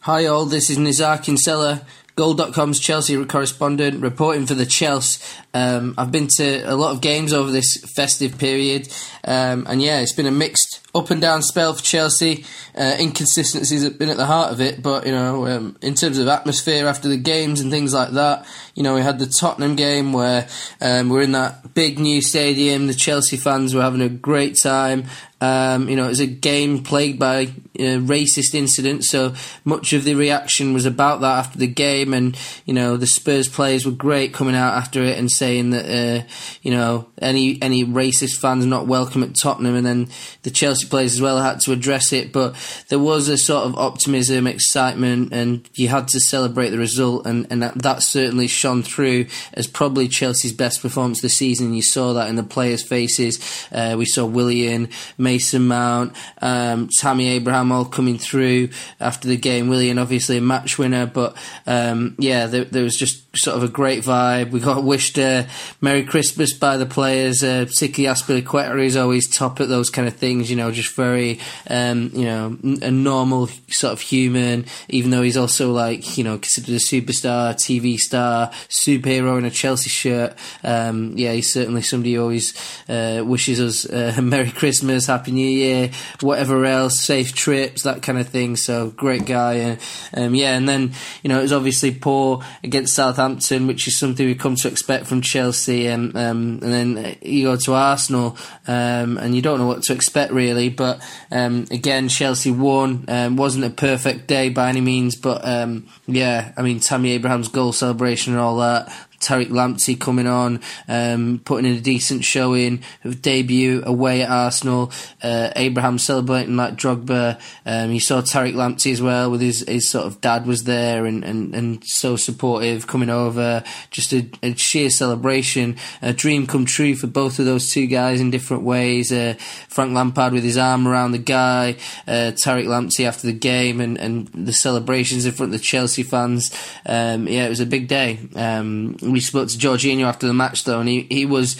Hi all, this is Nizaar Kinsella Goal.com's Chelsea correspondent, reporting for the Chelsea. Um, I've been to a lot of games over this festive period, um, and yeah, it's been a mixed up and down spell for Chelsea. Uh, inconsistencies have been at the heart of it, but you know, um, in terms of atmosphere after the games and things like that, you know, we had the Tottenham game where um, we're in that big new stadium. The Chelsea fans were having a great time. Um, you know, it was a game plagued by uh, racist incidents, so much of the reaction was about that after the game. And you know, the Spurs players were great coming out after it and saying that uh, you know any any racist fans not welcome at Tottenham. And then the Chelsea players as well had to address it, but there was a sort of optimism, excitement, and you had to celebrate the result, and and that, that certainly shone through as probably Chelsea's best performance this season. You saw that in the players' faces. Uh, we saw Willian. Mason Mount, um, Tammy Abraham all coming through after the game. Willian, obviously a match winner, but um, yeah, there, there, was just sort of a great vibe. We got *laughs* wished uh, Merry Christmas by the players, uh, particularly Azpilicueta is always top at those kind of things, you know, just very, um, you know, a normal sort of human, even though he's also like, you know, considered a superstar, TV star, superhero in a Chelsea shirt. Um, yeah, he's certainly somebody who always uh, wishes us uh, *laughs* Merry Christmas, Happy New Year, whatever else, safe trips, that kind of thing. So great guy. And, um, yeah, and then, you know, it was obviously poor against Southampton, which is something we've come to expect from Chelsea. And, um, and then you go to Arsenal, um, and you don't know what to expect really. But, um, again, Chelsea won. Um, wasn't a perfect day by any means, but, um, yeah, I mean, Tammy Abraham's goal celebration and all that. Tariq Lamptey coming on, um, putting in a decent showing, debut away at Arsenal. Uh, Abraham celebrating like Drogba. Um, you saw Tariq Lamptey as well with his, his sort of dad was there and, and, and so supportive coming over. Just a, a sheer celebration, a dream come true for both of those two guys in different ways. Uh, Frank Lampard with his arm around the guy, uh, Tariq Lamptey after the game and, and the celebrations in front of the Chelsea fans. Um, yeah, it was a big day. Um, we spoke to Jorginho after the match though, and he, he was,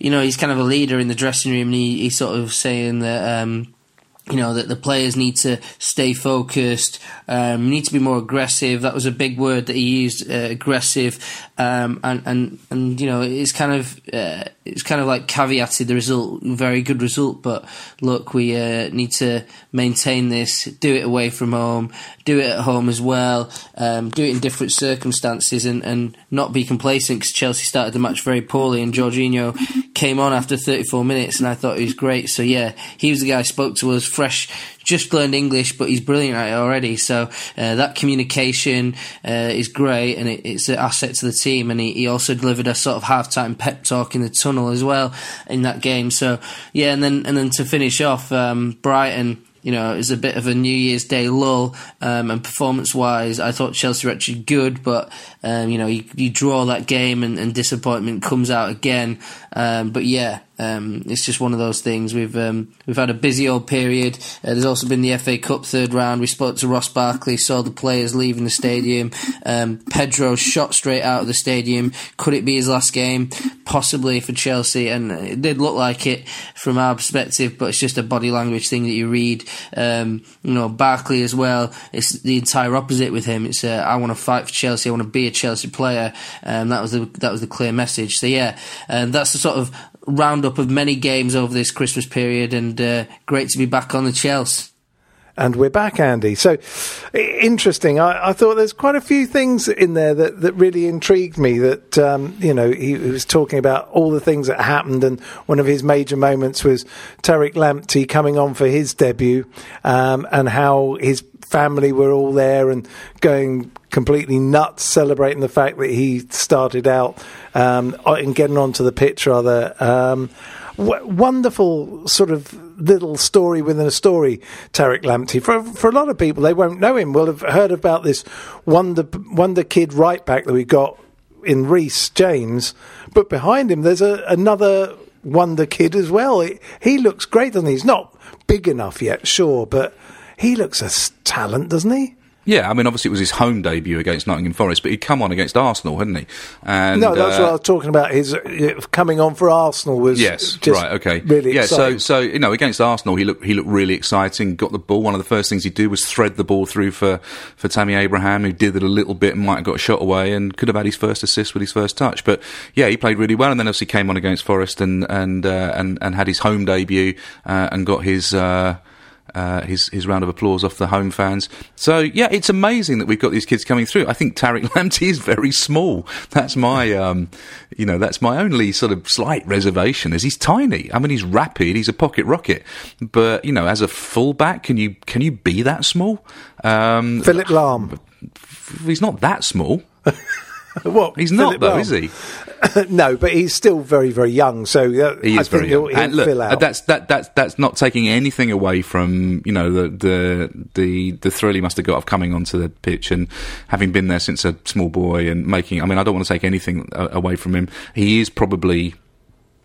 you know, he's kind of a leader in the dressing room, and he, he's sort of saying that. Um, you know that the players need to stay focused, um, need to be more aggressive. That was a big word that he used, uh, aggressive, um, and and and you know it's kind of uh, it's kind of like caveated the result, very good result. But look, we uh, need to maintain this, do it away from home, do it at home as well, um, do it in different circumstances, and, and not be complacent because Chelsea started the match very poorly, and Jorginho came on after 34 minutes, and I thought he was great. So yeah, he was the guy who spoke to us, fresh just learned English, but he's brilliant at it already. So uh, that communication uh, is great, and it, it's an asset to the team. And he, he also delivered a sort of halftime pep talk in the tunnel as well in that game. So yeah, and then and then to finish off, um, Brighton you know, it was a bit of a New Year's Day lull. Um, and performance wise, I thought Chelsea were actually good, but, um, you know, you, you, draw that game and, and disappointment comes out again. Um, but yeah, um, it's just one of those things. We've um, we've had a busy old period. Uh, there's also been the FA Cup third round. We spoke to Ross Barkley, saw the players leaving the stadium. Um, Pedro shot straight out of the stadium. Could it be his last game? Possibly for Chelsea, and it did look like it from our perspective. But it's just a body language thing that you read. Um, you know, Barkley as well. It's the entire opposite with him. It's uh, I want to fight for Chelsea. I want to be a Chelsea player. Um, that was the that was the clear message. So yeah, and that's the sort of roundup of many games over this Christmas period, and uh, great to be back on the Chelsea. And we're back, Andy. So interesting. I, I, thought there's quite a few things in there that, that really intrigued me. That um, you know, he, he, was talking about all the things that happened, and one of his major moments was Tariq Lamptey coming on for his debut, um, and how his family were all there and going completely nuts, celebrating the fact that he started out um, and getting onto the pitch rather. Um, w- wonderful sort of little story within a story, Tariq Lamptey. For for a lot of people, they won't know him. Will have heard about this wonder wonder kid right back that we got in Reece James, but behind him there's a, another wonder kid as well. He, he looks great, doesn't he? He's not big enough yet, sure, but he looks a talent, doesn't he? Yeah, I mean, obviously it was his home debut against Nottingham Forest, but he'd come on against Arsenal, hadn't he? And no, that's uh, what I was talking about. His uh, coming on for Arsenal was Yes, just right, okay, really yeah. exciting. So, so you know, against Arsenal, he looked he looked really exciting. Got the ball. One of the first things he did was thread the ball through for for Tammy Abraham, who did it a little bit and might have got a shot away and could have had his first assist with his first touch. But yeah, he played really well, and then obviously came on against Forest and and uh, and and had his home debut uh, and got his. Uh, uh, his his round of applause off the home fans. So yeah, it's amazing that we've got these kids coming through. I think Tariq *laughs* Lamptey is very small. That's my um, you know that's my only sort of slight reservation. Is he's tiny. I mean, he's rapid. He's a pocket rocket. But you know, as a fullback, can you can you be that small? Um, Philipp Lahm. he's not that small. *laughs* *laughs* What? He's not Philip though, is he? *laughs* no, but he's still very, very young. So uh, He I is think very he'll, he'll and look, fill out. that's that that's that's not taking anything away from you know the the the the thrill he must have got of coming onto the pitch and having been there since a small boy and making. I mean, I don't want to take anything uh, away from him. He is probably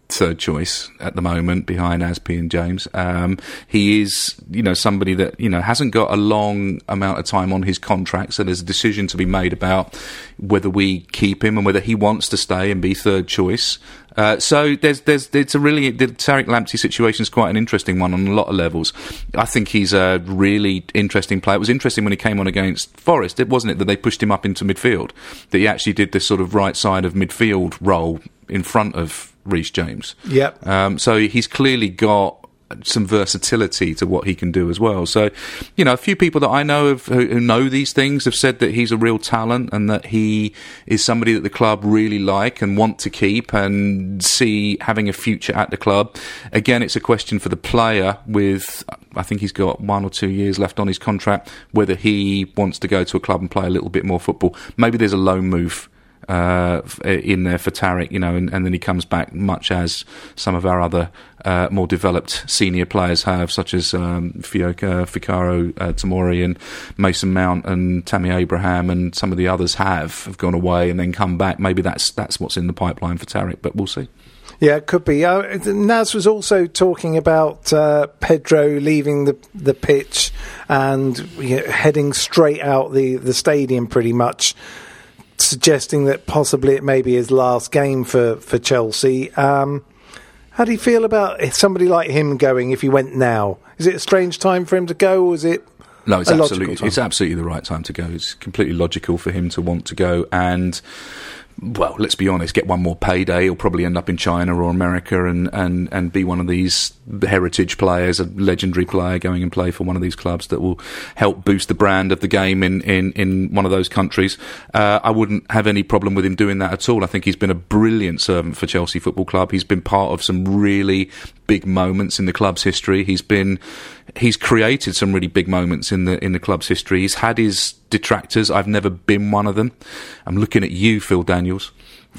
third choice at the moment behind Azpi and James. Um, he is, you know, somebody that, you know, hasn't got a long amount of time on his contract, so there's a decision to be made about whether we keep him and whether he wants to stay and be third choice. Uh, so there's, there's, it's a really, the Tariq Lamptey situation is quite an interesting one on a lot of levels. I think he's a really interesting player. It was interesting when he came on against Forest, it wasn't it that they pushed him up into midfield, that he actually did this sort of right side of midfield role in front of Reece James. Yep. Um, so he's clearly got some versatility to what he can do as well. So, you know, a few people that I know of who, who know these things have said that he's a real talent and that he is somebody that the club really like and want to keep and see having a future at the club. Again, it's a question for the player with, I think he's got one or two years left on his contract, whether he wants to go to a club and play a little bit more football. Maybe there's a loan move uh, in there for Tariq, you know, and, and then he comes back, much as some of our other uh, more developed senior players have, such as um, Fioka, Ficaro, uh, Tomori, and Mason Mount, and Tammy Abraham, and some of the others have have gone away and then come back. Maybe that's that's what's in the pipeline for Tariq, but we'll see. Yeah, it could be. Uh, Naz was also talking about uh, Pedro leaving the the pitch and you know, heading straight out the, the stadium, pretty much, suggesting that possibly it may be his last game for for Chelsea. Um, how do you feel about somebody like him going if he went now? Is it a strange time for him to go, or is it? No, it's absolutely it's absolutely the right time to go. It's completely logical for him to want to go and well, let's be honest, get one more payday. He'll probably end up in China or America and, and, and be one of these heritage players, a legendary player going and play for one of these clubs that will help boost the brand of the game in, in, in one of those countries. Uh, I wouldn't have any problem with him doing that at all. I think he's been a brilliant servant for Chelsea Football Club. He's been part of some really big moments in the club's history. He's been, he's created some really big moments in the, in the club's history. He's had his detractors. I've never been one of them. I'm looking at you, Phil Daniels.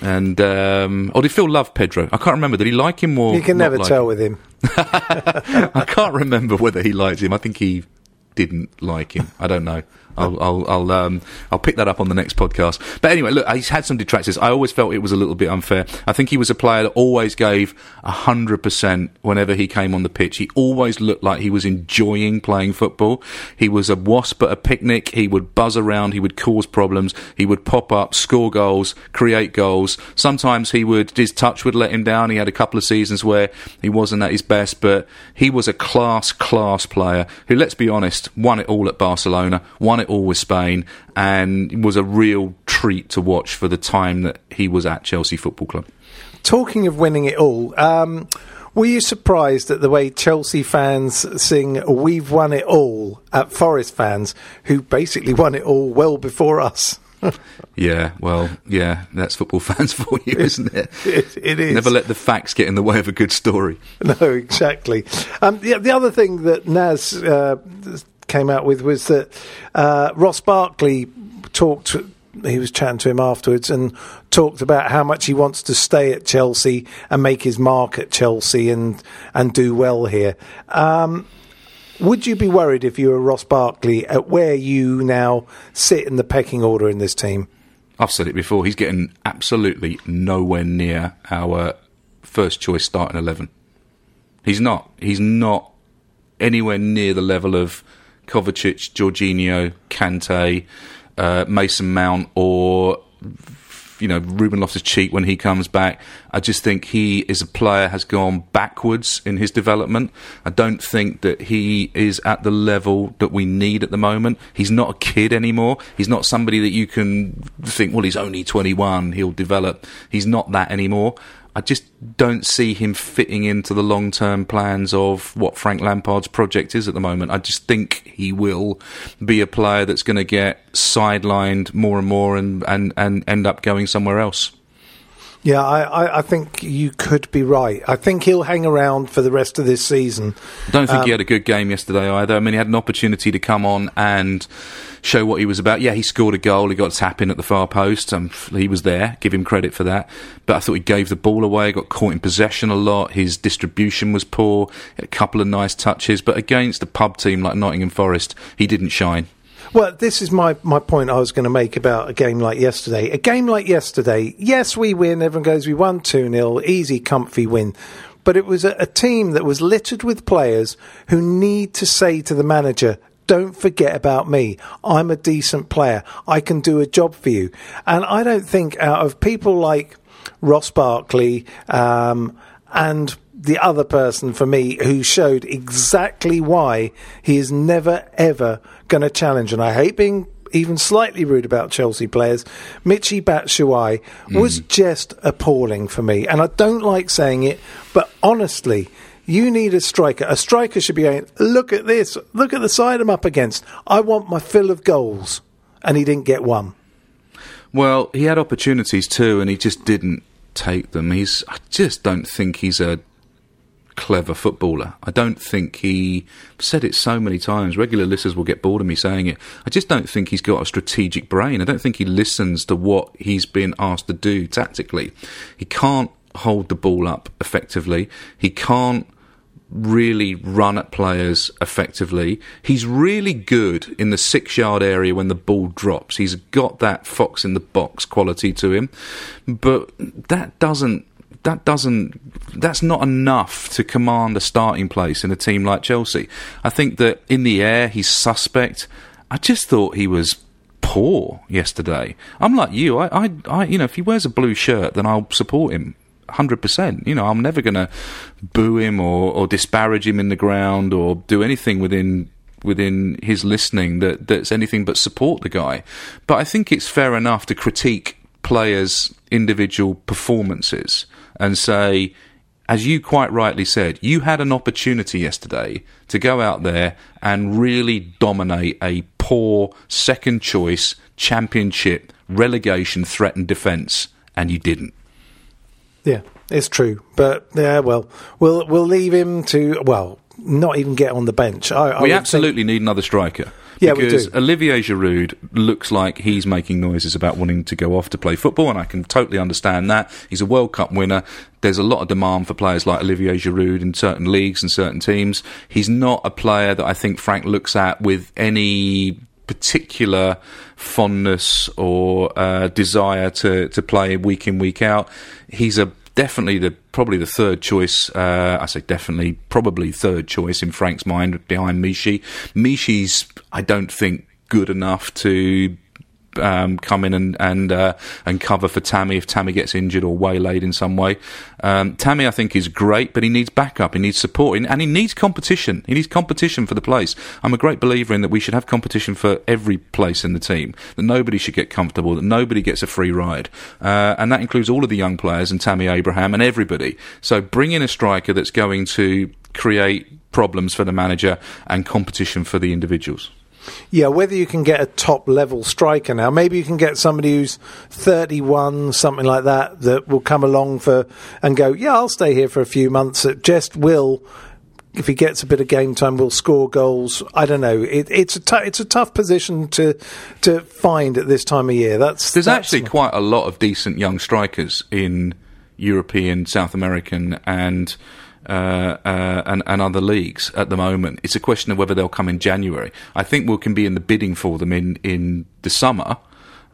And um, or did Phil love Pedro? I can't remember. Did he like him or You can never like tell him? with him. *laughs* I can't remember whether he liked him. I think he didn't like him. I don't know. I'll I'll I'll, um, I'll pick that up on the next podcast. But anyway, look, he's had some detractors. I always felt it was a little bit unfair. I think he was a player that always gave hundred percent whenever he came on the pitch. He always looked like he was enjoying playing football. He was a wasp at a picnic. He would buzz around. He would cause problems. He would pop up, score goals, create goals. Sometimes he would his touch would let him down. He had a couple of seasons where he wasn't at his best, but he was a class class player who, let's be honest, won it all at Barcelona, won it all with Spain, and was a real treat to watch for the time that he was at Chelsea Football Club. Talking of winning it all, um, were you surprised at the way Chelsea fans sing "We've won it all" at Forest fans, who basically *laughs* won it all well before us? *laughs* Yeah, well, yeah, that's football *laughs* fans for you, isn't it? It, it is. Never let the facts get in the way of a good story. No, exactly. Um, the, the other thing that Naz uh, came out with was that uh, Ross Barkley talked. He was chatting to him afterwards and talked about how much he wants to stay at Chelsea and make his mark at Chelsea and and do well here. Um, would you be worried if you were Ross Barkley at where you now sit in the pecking order in this team? I've said it before. He's getting absolutely nowhere near our first choice starting eleven. He's not. He's not anywhere near the level of Kovacic, Jorginho, Kante, uh, Mason Mount, or you know Ruben Loftus Cheek when he comes back. I just think he is a player has gone backwards in his development. I don't think that he is at the level that we need at the moment. He's not a kid anymore. He's not somebody that you can think, well, he's only 21, he'll develop. He's not that anymore. I just don't see him fitting into the long term plans of what Frank Lampard's project is at the moment. I just think he will be a player that's going to get sidelined more and more and, and, and end up going somewhere else. Yeah, I, I, I think you could be right. I think he'll hang around for the rest of this season. I don't think um, he had a good game yesterday either. I mean, he had an opportunity to come on and show what he was about. Yeah, he scored a goal. He got a tap in at the far post. Um, he was there. Give him credit for that. But I thought he gave the ball away. Got caught in possession a lot. His distribution was poor. a couple of nice touches, but against a pub team like Nottingham Forest, he didn't shine. Well, this is my, my point I was going to make about a game like yesterday. A game like yesterday, yes, we win. Everyone goes, we won 2 0, easy, comfy win. But it was a, a team that was littered with players who need to say to the manager, don't forget about me. I'm a decent player. I can do a job for you. And I don't think out of people like Ross Barkley um, and the other person for me who showed exactly why he is never ever going to challenge. And I hate being even slightly rude about Chelsea players. Michy Batshuayi mm. was just appalling for me. And I don't like saying it, but honestly, you need a striker. A striker should be going, look at this, look at the side I'm up against. I want my fill of goals. And he didn't get one. Well, he had opportunities too, and he just didn't take them. He's, I just don't think he's a clever footballer. I don't think he said it so many times. Regular listeners will get bored of me saying it. I just don't think he's got a strategic brain. I don't think he listens to what he's been asked to do tactically. He can't hold the ball up effectively. He can't really run at players effectively. He's really good in the six yard area when the ball drops. He's got that fox in the box quality to him, but that doesn't that doesn't that's not enough to command a starting place in a team like Chelsea. I think that in the air he's suspect. I just thought he was poor yesterday. I'm like you. I, I, I you know, if he wears a blue shirt, then I'll support him. Hundred percent. You know, I'm never going to boo him or, or disparage him in the ground or do anything within within his listening that that's anything but support the guy. But I think it's fair enough to critique players' individual performances and say, as you quite rightly said, you had an opportunity yesterday to go out there and really dominate a poor second choice championship relegation threatened defence, and you didn't. Yeah, it's true, but yeah, well, we'll we'll leave him to well, not even get on the bench. I, I we absolutely think... need another striker. Yeah, because Olivier Giroud looks like he's making noises about wanting to go off to play football, and I can totally understand that. He's a World Cup winner. There's a lot of demand for players like Olivier Giroud in certain leagues and certain teams. He's not a player that I think Frank looks at with any particular fondness or uh, desire to, to play week in week out. He's a definitely the probably the third choice. Uh, I say definitely, probably third choice in Frank's mind behind Michy. Michy's, I don't think, good enough to um, come in and and uh, and cover for Tammy if Tammy gets injured or waylaid in some way. Um, Tammy, I think, is great, but he needs backup, he needs support, and he needs competition. He needs competition for the place. I'm a great believer in that we should have competition for every place in the team. That nobody should get comfortable. That nobody gets a free ride, uh, and that includes all of the young players and Tammy Abraham and everybody. So bring in a striker that's going to create problems for the manager and competition for the individuals. Yeah, whether you can get a top level striker now, maybe you can get somebody who's 31, something like that, that will come along for and go, yeah, I'll stay here for a few months. It just will. If he gets a bit of game time, will score goals. I don't know. It, it's a t- it's a tough position to to find at this time of year. That's there's that's actually quite a lot of decent young strikers in European, South American, and uh, uh, and, and, other leagues at the moment. It's a question of whether they'll come in January. I think we can be in the bidding for them in, in the summer.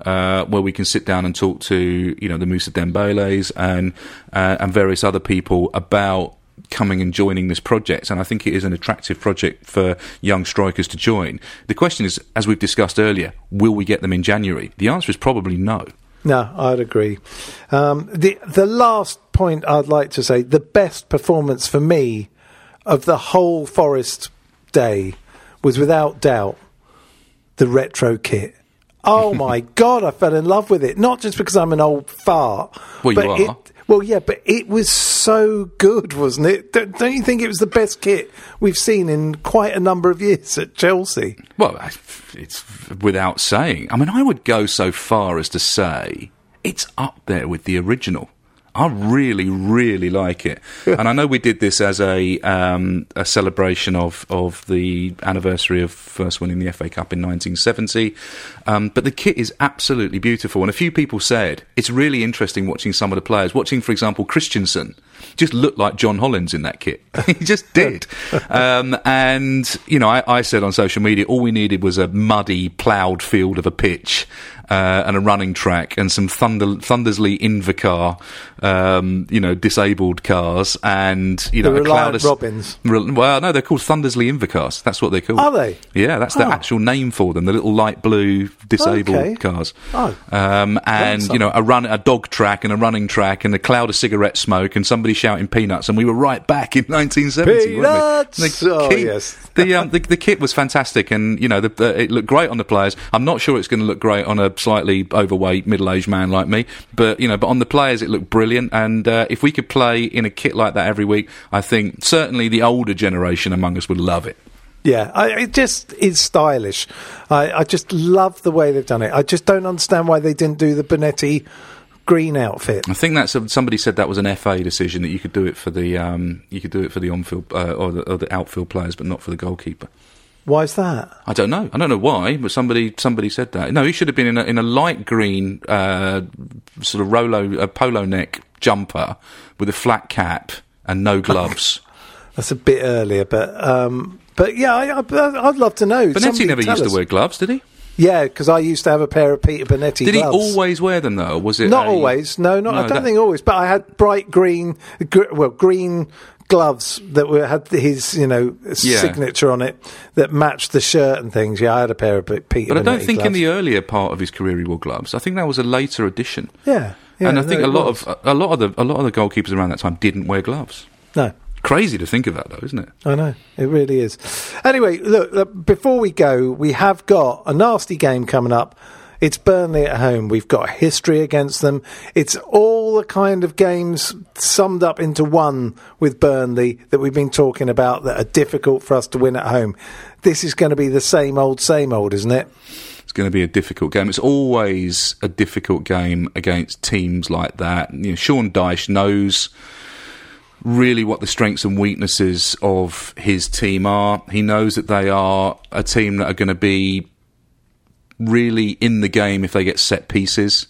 Uh, where we can sit down and talk to you know the Moussa Dembeles and uh, and various other people about coming and joining this project, and I think it is an attractive project for young strikers to join. The question is, as we've discussed earlier, will we get them in January? The answer is probably no. No, I'd agree. Um, the the last point I'd like to say, the best performance for me of the whole Forest day was without doubt the retro kit. Oh *laughs* my god, I fell in love with it. Not just because I'm an old fart. Well, you but are. It, well, yeah, but it was so good, wasn't it? Don't, don't you think it was the best kit we've seen in quite a number of years at Chelsea? Well, I- it's without saying. I mean, I would go so far as to say it's up there with the original. I really, really like it, *laughs* and I know we did this as a um, a celebration of of the anniversary of first winning the FA Cup in 1970. Um, but the kit is absolutely beautiful, and a few people said it's really interesting watching some of the players. Watching, for example, Christensen just looked like John Hollins in that kit. *laughs* he just did. *laughs* um, and you know, I, I said on social media, all we needed was a muddy, ploughed field of a pitch. Uh, and a running track and some Thunder, Thundersley Invacar, um, you know, disabled cars and, you know, The a cloud of, Robins. Re- well, no, they're called Thundersley Invacars. That's what they're called. Are they? Yeah, that's the Oh. actual name for them. The little light blue disabled Okay. cars. Oh. Um, and you know, a run, a dog track, and a running track, and a cloud of cigarette smoke, and somebody shouting peanuts, and we were right back in *laughs* 1970. Peanuts! The Oh, kit, yes. *laughs* the, um, the the kit was fantastic, and you know, the, the, it looked great on the players. I'm not sure it's going to look great on a slightly overweight middle-aged man like me, but you know, but on the players, it looked brilliant. And uh, if we could play in a kit like that every week, I think certainly the older generation among us would love it. Yeah, I, it just is stylish. I, I just love the way they've done it. I just don't understand why they didn't do the Bonetti green outfit. I think that's a, somebody said that was an FA decision that you could do it for the um, you could do it for the on-field uh, or, the, or the outfield players, but not for the goalkeeper. Why is that? I don't know. I don't know why, but somebody somebody said that. No, he should have been in a, in a light green uh, sort of rolo a polo neck jumper with a flat cap and no *laughs* gloves. That's a bit earlier, but um, but yeah, I, I, I'd love to know. Bonetti Somebody never used us. to wear gloves, did he? Yeah, because I used to have a pair of Peter Bonetti Did gloves. he always wear them though? Was it Not a- always. No, not. I don't that- think always. But I had bright green, gr- well, green gloves that were had his, you know, Yeah. signature on it that matched the shirt and things. Yeah, I had a pair of Peter. But I don't think in the earlier part of his career he wore gloves. I think that was a later addition. yeah, yeah, and I no, think a lot was. of a lot of the a lot of the goalkeepers around that time didn't wear gloves. no. Crazy to think of that, though, isn't it? I know it really is. Anyway, look, look. Before we go, we have got a nasty game coming up. It's Burnley at home. We've got history against them. It's all the kind of games summed up into one with Burnley that we've been talking about that are difficult for us to win at home. This is going to be the same old, same old, isn't it? It's going to be a difficult game. It's always a difficult game against teams like that. You know, Sean Dyche knows really what the strengths and weaknesses of his team are. He knows that they are a team that are going to be really in the game if they get set pieces.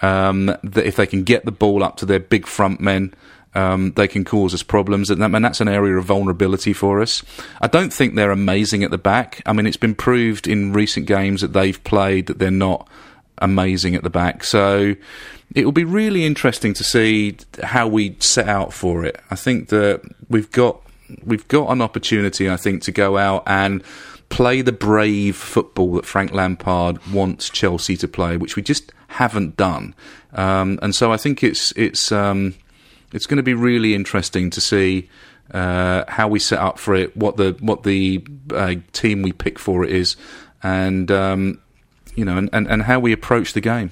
Um, that if they can get the ball up to their big front men, um, they can cause us problems, and, that, and that's an area of vulnerability for us. I don't think they're amazing at the back. I mean, it's been proved in recent games that they've played that they're not amazing at the back. So it will be really interesting to see how we set out for it. I think that we've got we've got an opportunity. I think to go out and play the brave football that Frank Lampard wants Chelsea to play, which we just haven't done. Um, and so I think it's it's um, it's going to be really interesting to see uh, how we set up for it, what the what the uh, team we pick for it is, and um, you know, and, and, and how we approach the game.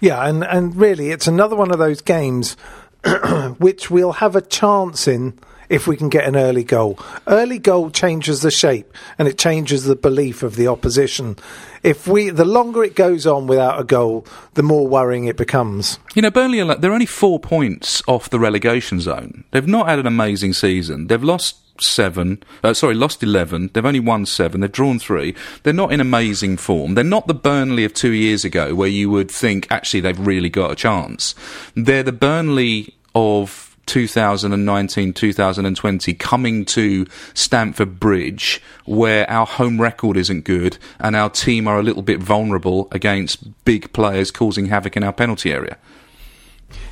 Yeah, and, and really, it's another one of those games *clears throat* which we'll have a chance in if we can get an early goal. Early goal changes the shape and it changes the belief of the opposition. If we, the longer it goes on without a goal, the more worrying it becomes. You know, Burnley are like, they're only four points off the relegation zone. They've not had an amazing season. They've lost seven, uh, sorry, lost 11. They've only won seven. They've drawn three. They're not in amazing form. They're not the Burnley of two years ago where you would think, actually, they've really got a chance. They're the Burnley of 2019 2020 coming to Stamford Bridge where our home record isn't good and our team are a little bit vulnerable against big players causing havoc in our penalty area.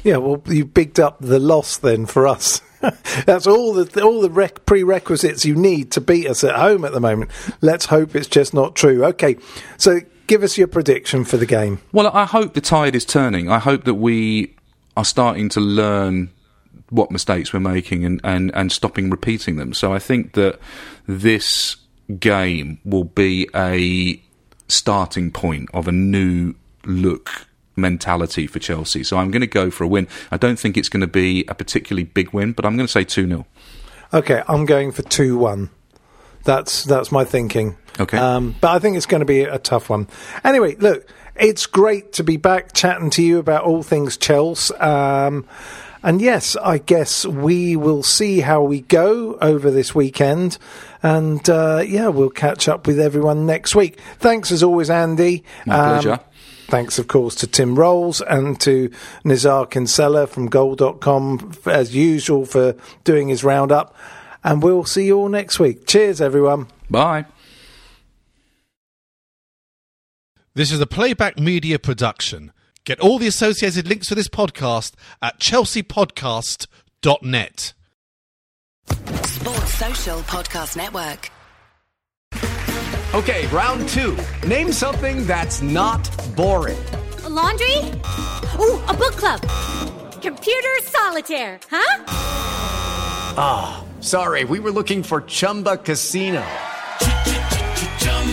Yeah, well, you bigged up the loss then for us *laughs* That's all the all the rec- prerequisites you need to beat us at home at the moment. Let's hope it's just not true. Okay, so give us your prediction for the game. Well, I hope the tide is turning. I hope that we are starting to learn what mistakes we're making and, and, and stopping repeating them. So I think that this game will be a starting point of a new look mentality for Chelsea. So I'm going to go for a win. I don't think it's going to be a particularly big win, but I'm going to say 2 0. Okay, I'm going for two one. That's that's my thinking. Okay. Um, but I think it's going to be a tough one. Anyway, look, it's great to be back chatting to you about all things Chelsea. Um, and yes, I guess we will see how we go over this weekend. And uh, yeah, we'll catch up with everyone next week. Thanks as always, Andy. My Um, pleasure. Thanks, of course, to Tim Rolls and to Nizaar Kinsella from Goal.com, f- as usual, for doing his roundup. And we'll see you all next week. Cheers, everyone. Bye. This is a playback media production. Get all the associated links for this podcast at chelseapodcast.net. Sports Social Podcast Network. Okay, round two. Name something that's not boring. A laundry? Ooh, a book club. Computer solitaire, huh? Ah, sorry, we were looking for Chumba Casino.